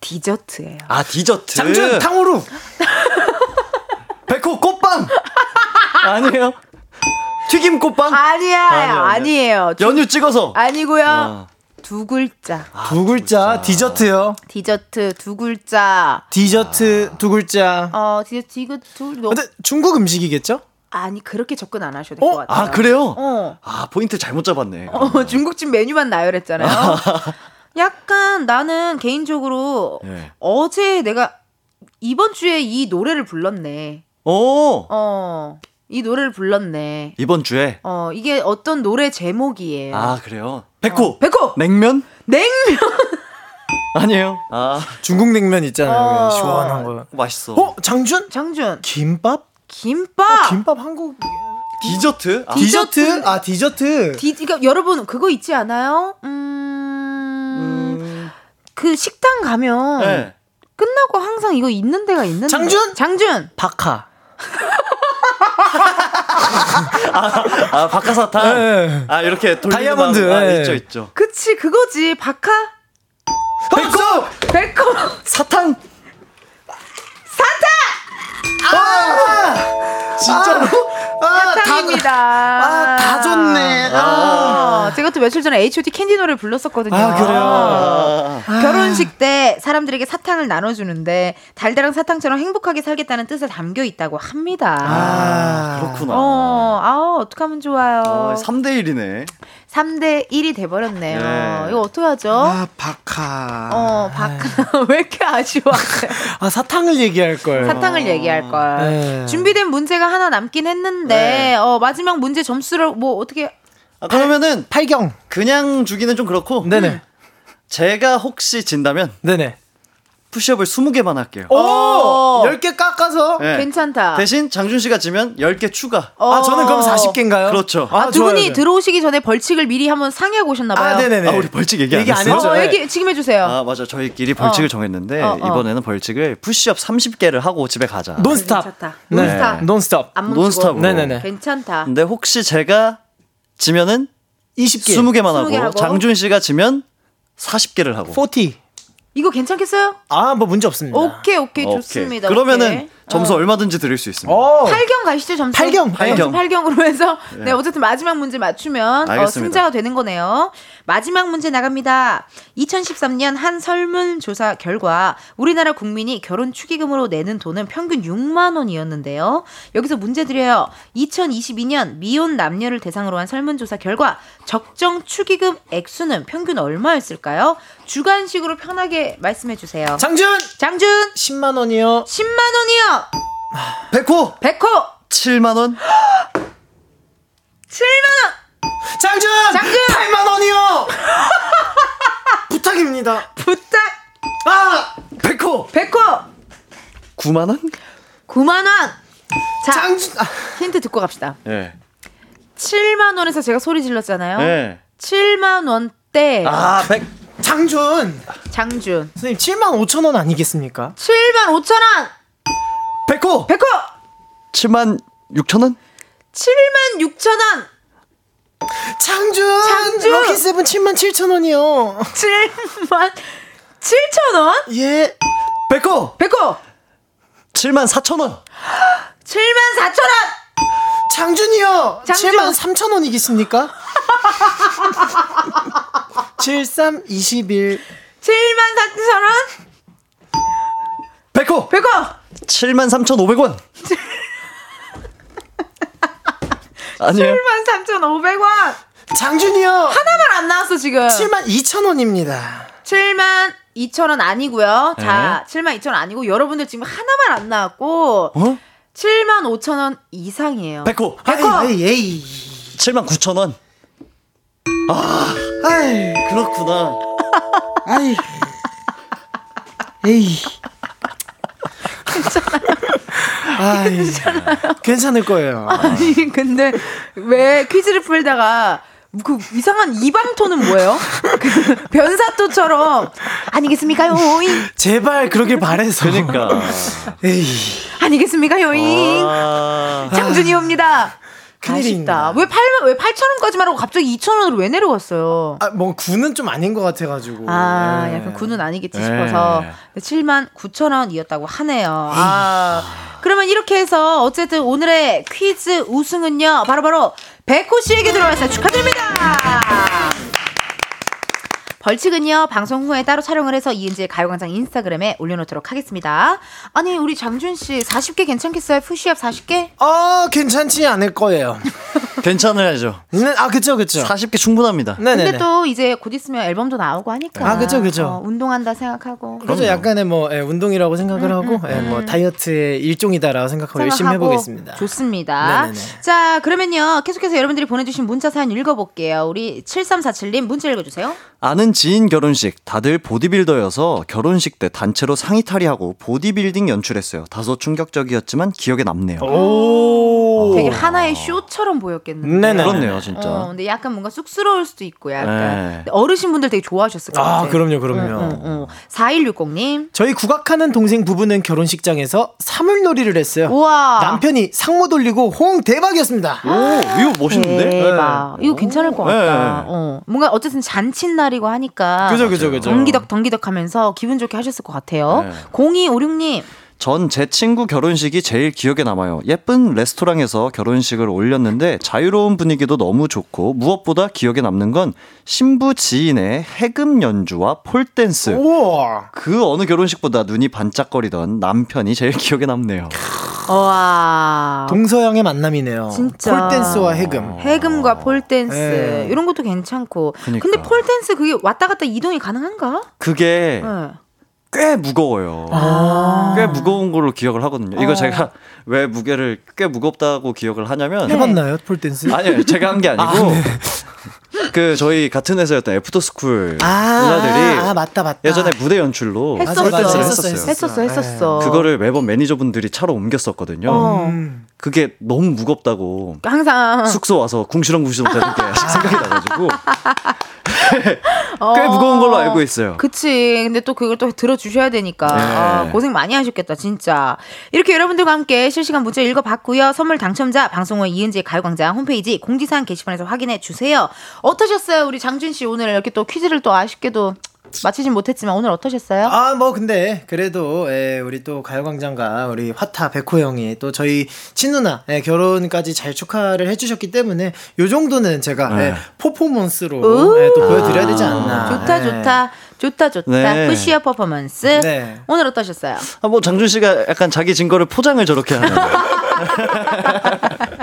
디저트예요. 아 디저트. 장준 탕후루. 백호 꽃빵. 아니에요? 튀김 꽃빵? 아니야, 아니야 아니에요. 연유 찍어서. 아니고요. 아. 두 글자. 아, 두 글자. 디저트요. 디저트 두 글자. 디저트 두 글자. 어, 디저트 이거 두. 너... 근데 중국 음식이겠죠? 아니 그렇게 접근 안 하셔도 될것 어? 같아요. 아 그래요? 어. 아 포인트 잘못 잡았네. 어, 중국집 메뉴만 나열했잖아요. 약간 나는 개인적으로 네. 어제 내가 이번 주에 이 노래를 불렀네. 오. 어. 이 노래를 불렀네. 이번 주에? 어, 이게 어떤 노래 제목이에요. 아, 그래요? 백호! 어, 백호! 냉면? 냉면! 아니에요. 아. 중국 냉면 있잖아요. 어. 시원한 거. 맛있어. 어, 장준? 장준. 김밥? 김밥? 어, 김밥 한국. 디저트? 아. 디저트? 아, 디저트. 디, 그러니까 여러분, 그거 있지 않아요? 음. 음... 그 식당 가면. 네. 끝나고 항상 이거 있는 데가 있는데. 장준? 장준! 박하. 아, 아 박하사탕. 네. 아 이렇게 돌리는 다이아몬드 아, 네. 있죠 있죠. 그치 그거지 박하. 백호 백호 사탕. 사탕. 아, 진짜로? 아, 사탕입니다. 아, 다 좋네. 아. 아. 제가 또 며칠 전에 H.O.T 캔디 노래를 불렀었거든요. 아, 그래요? 아. 결혼식 때 사람들에게 사탕을 나눠주는데 달달한 사탕처럼 행복하게 살겠다는 뜻을 담겨 있다고 합니다. 아, 그렇구나. 어, 아, 어떡하면 좋아요. 어, 3대1이네. 3대 1이 돼버렸네요. 네. 이거 어떡하죠? 아, 박하. 어, 박하. 왜 이렇게 아쉬워하세요? 아, 사탕을 얘기할 걸. 사탕을 얘기할 걸. 네. 준비된 문제가 하나 남긴 했는데, 네. 어, 마지막 문제 점수를 뭐 어떻게. 아, 그러면은. 팔경. 그냥 주기는 좀 그렇고. 네네. 제가 혹시 진다면. 네네. 푸시업을 20개만 할게요. 오! 10개 깎아서? 네. 괜찮다. 대신 장준 씨가 지면 10개 추가. 아, 저는 그럼 40개인가요? 그렇죠. 아, 아 두 분이 들어오시기 전에 벌칙을 미리 한번 상의하고 오셨나 봐요. 아, 네네네. 아, 우리 벌칙 얘기, 얘기 안 했죠? 어, 얘기 지금 해 주세요. 아, 맞아. 저희끼리 벌칙을 어. 정했는데, 어, 어. 이번에는 벌칙을 푸시업 30개를 하고 집에 가자. 논스탑. 괜찮다. 논스탑. 네. 논스탑. 네네네. 괜찮다. 근데 혹시 제가 지면은 20개. 20개만 하고, 하고, 장준 씨가 지면 40개를 하고. 40. 이거 괜찮겠어요? 아, 뭐 문제 없습니다. 오케이, 오케이, 오케이. 좋습니다. 그러면은 오케이. 점수 어. 얼마든지 드릴 수 있습니다. 오. 8경 가시죠, 점수. 8경. 8경. 8경으로 해서 네. 네, 어쨌든 마지막 문제 맞추면 어, 승자가 되는 거네요. 마지막 문제 나갑니다. 2013년 한 설문조사 결과 우리나라 국민이 결혼 축의금으로 내는 돈은 평균 6만 원이었는데요. 여기서 문제 드려요. 2022년 미혼 남녀를 대상으로 한 설문조사 결과 적정 축의금 액수는 평균 얼마였을까요? 주관식으로 편하게 말씀해 주세요. 장준! 장준! 10만 원이요. 10만 원이요. 백호. 백호. 7만 원. 7만 원. 장준! 장준! 8만 원이요. 부탁입니다. 부탁. 아, 백호. 백호. 9만 원? 9만 원. 자, 장준. 아. 힌트 듣고 갑시다. 예. 네. 7만 원에서 제가 소리 질렀잖아요. 네. 7만 원대. 아, 백. 장준. 장준. 선생님 7만 5천 원 아니겠습니까? 7만 5천 원. 백호. 백호. 7만 6천 원? 7만 6천 원. 장준. 장준. 럭키 세븐 7만 7천 원이요. 7만 7천 원? 예. 백호. 백호. 7만 4천 원. 7만 4천 원. 장준이요. 장준. 7만 3천 원이겠습니까? 73 21 7만 4천 원. 백호. 백호. 7만 3,500원. 아니에요. 7만 3,500원. 장준이요. 하나만 안 나왔어 지금. 7만 2천 원입니다. 7만 2천 원 아니고요. 자, 7만 2천 원 아니고 여러분들 지금 하나만 안 나왔고 어? 7만 5천 원 이상이에요. 백호. 백호. 에이, 에이. 7만 9천 원. 아, 아이, 그렇구나. 아이. 에이. 아이, 괜찮을 거예요. 아니 근데 왜 퀴즈를 풀다가 그 이상한 이방토는 뭐예요? 그 변사토처럼 아니겠습니까 요잉 제발 그러길 바래서. 그러니까. 에이. 아니겠습니까 요잉 아, 장준이 옵니다. 큰일입니다. 왜 8만 왜 8천 원까지만 하고 갑자기 2천 원으로 왜 내려갔어요? 아, 뭐 구는 좀 아닌 것 같아가지고. 아, 예. 약간 구는 아니겠지 네. 싶어서 7만 9천 원이었다고 하네요. 아, 그러면 이렇게 해서 어쨌든 오늘의 퀴즈 우승은요, 바로바로 백호 씨에게 들어왔어요. 축하드립니다. 벌칙은요 방송 후에 따로 촬영을 해서 이은지의 가요광장 인스타그램에 올려놓도록 하겠습니다. 아니 우리 장준 씨 40개 괜찮겠어요? 푸시업 40개? 아, 괜찮지 않을 거예요. 괜찮아야죠. 네, 아, 그쵸, 그쵸. 40개 충분합니다. 네네. 근데 또 이제 곧 있으면 앨범도 나오고 하니까. 아, 그죠, 그죠. 어, 운동한다 생각하고. 그래서 약간의 뭐 예, 운동이라고 생각을 음, 하고 예, 뭐 다이어트의 일종이다라고 생각하고 열심히 생각하고 해보겠습니다. 좋습니다. 네네네. 자, 그러면요. 계속해서 여러분들이 보내주신 문자 사연 읽어볼게요. 우리 7347님 문자 읽어주세요. 아는 지인 결혼식 다들 보디빌더여서 결혼식 때 단체로 상의 탈의하고 보디빌딩 연출했어요. 다소 충격적이었지만 기억에 남네요. 오. 되게 하나의 쇼처럼 보였겠는데. 네네. 그렇네요, 진짜. 어, 근데 약간 뭔가 쑥스러울 수도 있고 약간 네. 어르신분들 되게 좋아하셨을 것 같아요. 아, 그럼요, 그럼요. 응, 응. 4160님. 저희 국악하는 동생 부부는 결혼식장에서 사물놀이를 했어요. 우와. 남편이 상모 돌리고 호응 대박이었습니다. 오, 이거 멋있는데? 대박. 이거 괜찮을 것 같다. 네. 어. 뭔가 어쨌든 잔칫날이 고 하니까. 그죠, 그죠, 그죠. 덩기덕 덩기덕 하면서 기분 좋게 하셨을 것 같아요. 네. 0256님. 전 제 친구 결혼식이 제일 기억에 남아요. 예쁜 레스토랑에서 결혼식을 올렸는데 자유로운 분위기도 너무 좋고 무엇보다 기억에 남는 건 신부 지인의 해금 연주와 폴댄스. 우와. 그 어느 결혼식보다 눈이 반짝거리던 남편이 제일 기억에 남네요. 와. 동서양의 만남이네요. 진짜. 폴댄스와 해금. 해금과 폴댄스 네. 이런 것도 괜찮고. 그러니까. 근데 폴댄스 그게 왔다 갔다 이동이 가능한가? 그게 네. 꽤 무거워요. 아. 꽤 무거운 걸로 기억을 하거든요. 이거 어. 제가 왜 무게를 꽤 무겁다고 기억을 하냐면 해봤나요, 폴댄스? 아니요, 제가 한 게 아니고 그 저희 같은 회사였던 애프터스쿨 누나들이 아, 맞다, 맞다. 예전에 무대 연출로 했었어. 폴댄스를 했었어, 했었어요. 했었어, 했었어. 그거를 매번 매니저분들이 차로 옮겼었거든요. 어. 음. 그게 너무 무겁다고 항상 숙소 와서 궁시렁궁시렁 되는 게 생각이 나가지고 어. 꽤 무거운 걸로 알고 있어요. 그치. 근데 또 그걸 또 들어주셔야 되니까. 네. 아, 고생 많이 하셨겠다, 진짜. 이렇게 여러분들과 함께 실시간 문자 읽어봤고요. 선물 당첨자 방송 후 이은지의 가요광장 홈페이지 공지사항 게시판에서 확인해 주세요. 어떠셨어요? 우리 장준 씨 오늘 이렇게 또 퀴즈를 또 아쉽게도 마치진 못했지만 오늘 어떠셨어요? 아, 뭐, 근데, 그래도, 예, 우리 또 가요광장과 우리 화타 백호 형이 또 저희 친누나 예, 결혼까지 잘 축하를 해주셨기 때문에 요 정도는 제가 네. 예, 퍼포먼스로 예, 또 보여드려야 되지 않나. 좋다, 예. 좋다. 좋다, 좋다. 네. 푸시어 퍼포먼스. 네. 오늘 어떠셨어요? 아, 뭐 장준 씨가 약간 자기 증거를 포장을 저렇게 하는.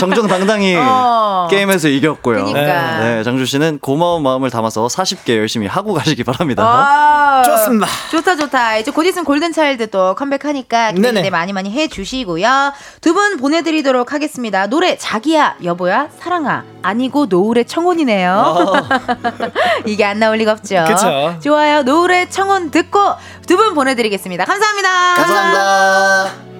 정정당당히 어. 게임에서 이겼고요. 그러니까. 네, 장준 씨는 고마운 마음을 담아서 40개 열심히 하고 가시기 바랍니다. 아, 좋습니다. 좋다 좋다. 이제 곧 있으면 골든 차일드 또 컴백하니까 기대 많이 많이 해 주시고요. 두 분 보내드리도록 하겠습니다. 노래 자기야 여보야 사랑아 아니고 노을의 청혼이네요. 어. 이게 안 나올 리가 없죠. 그쵸. 좋아요. 노을의 청혼 듣고 두 분 보내드리겠습니다. 감사합니다. 감사합니다.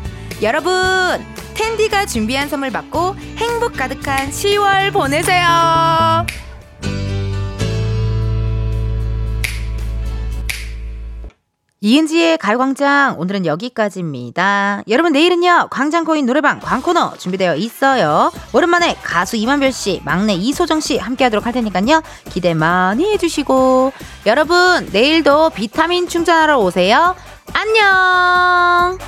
여러분, 텐디가 준비한 선물 받고 행복 가득한 10월 보내세요. 이은지의 가요광장 오늘은 여기까지입니다. 여러분 내일은요 광장코인 노래방 광코너 준비되어 있어요. 오랜만에 가수 이만별 씨, 막내 이소정 씨 함께하도록 할 테니까요 기대 많이 해주시고 여러분 내일도 비타민 충전하러 오세요. 안녕.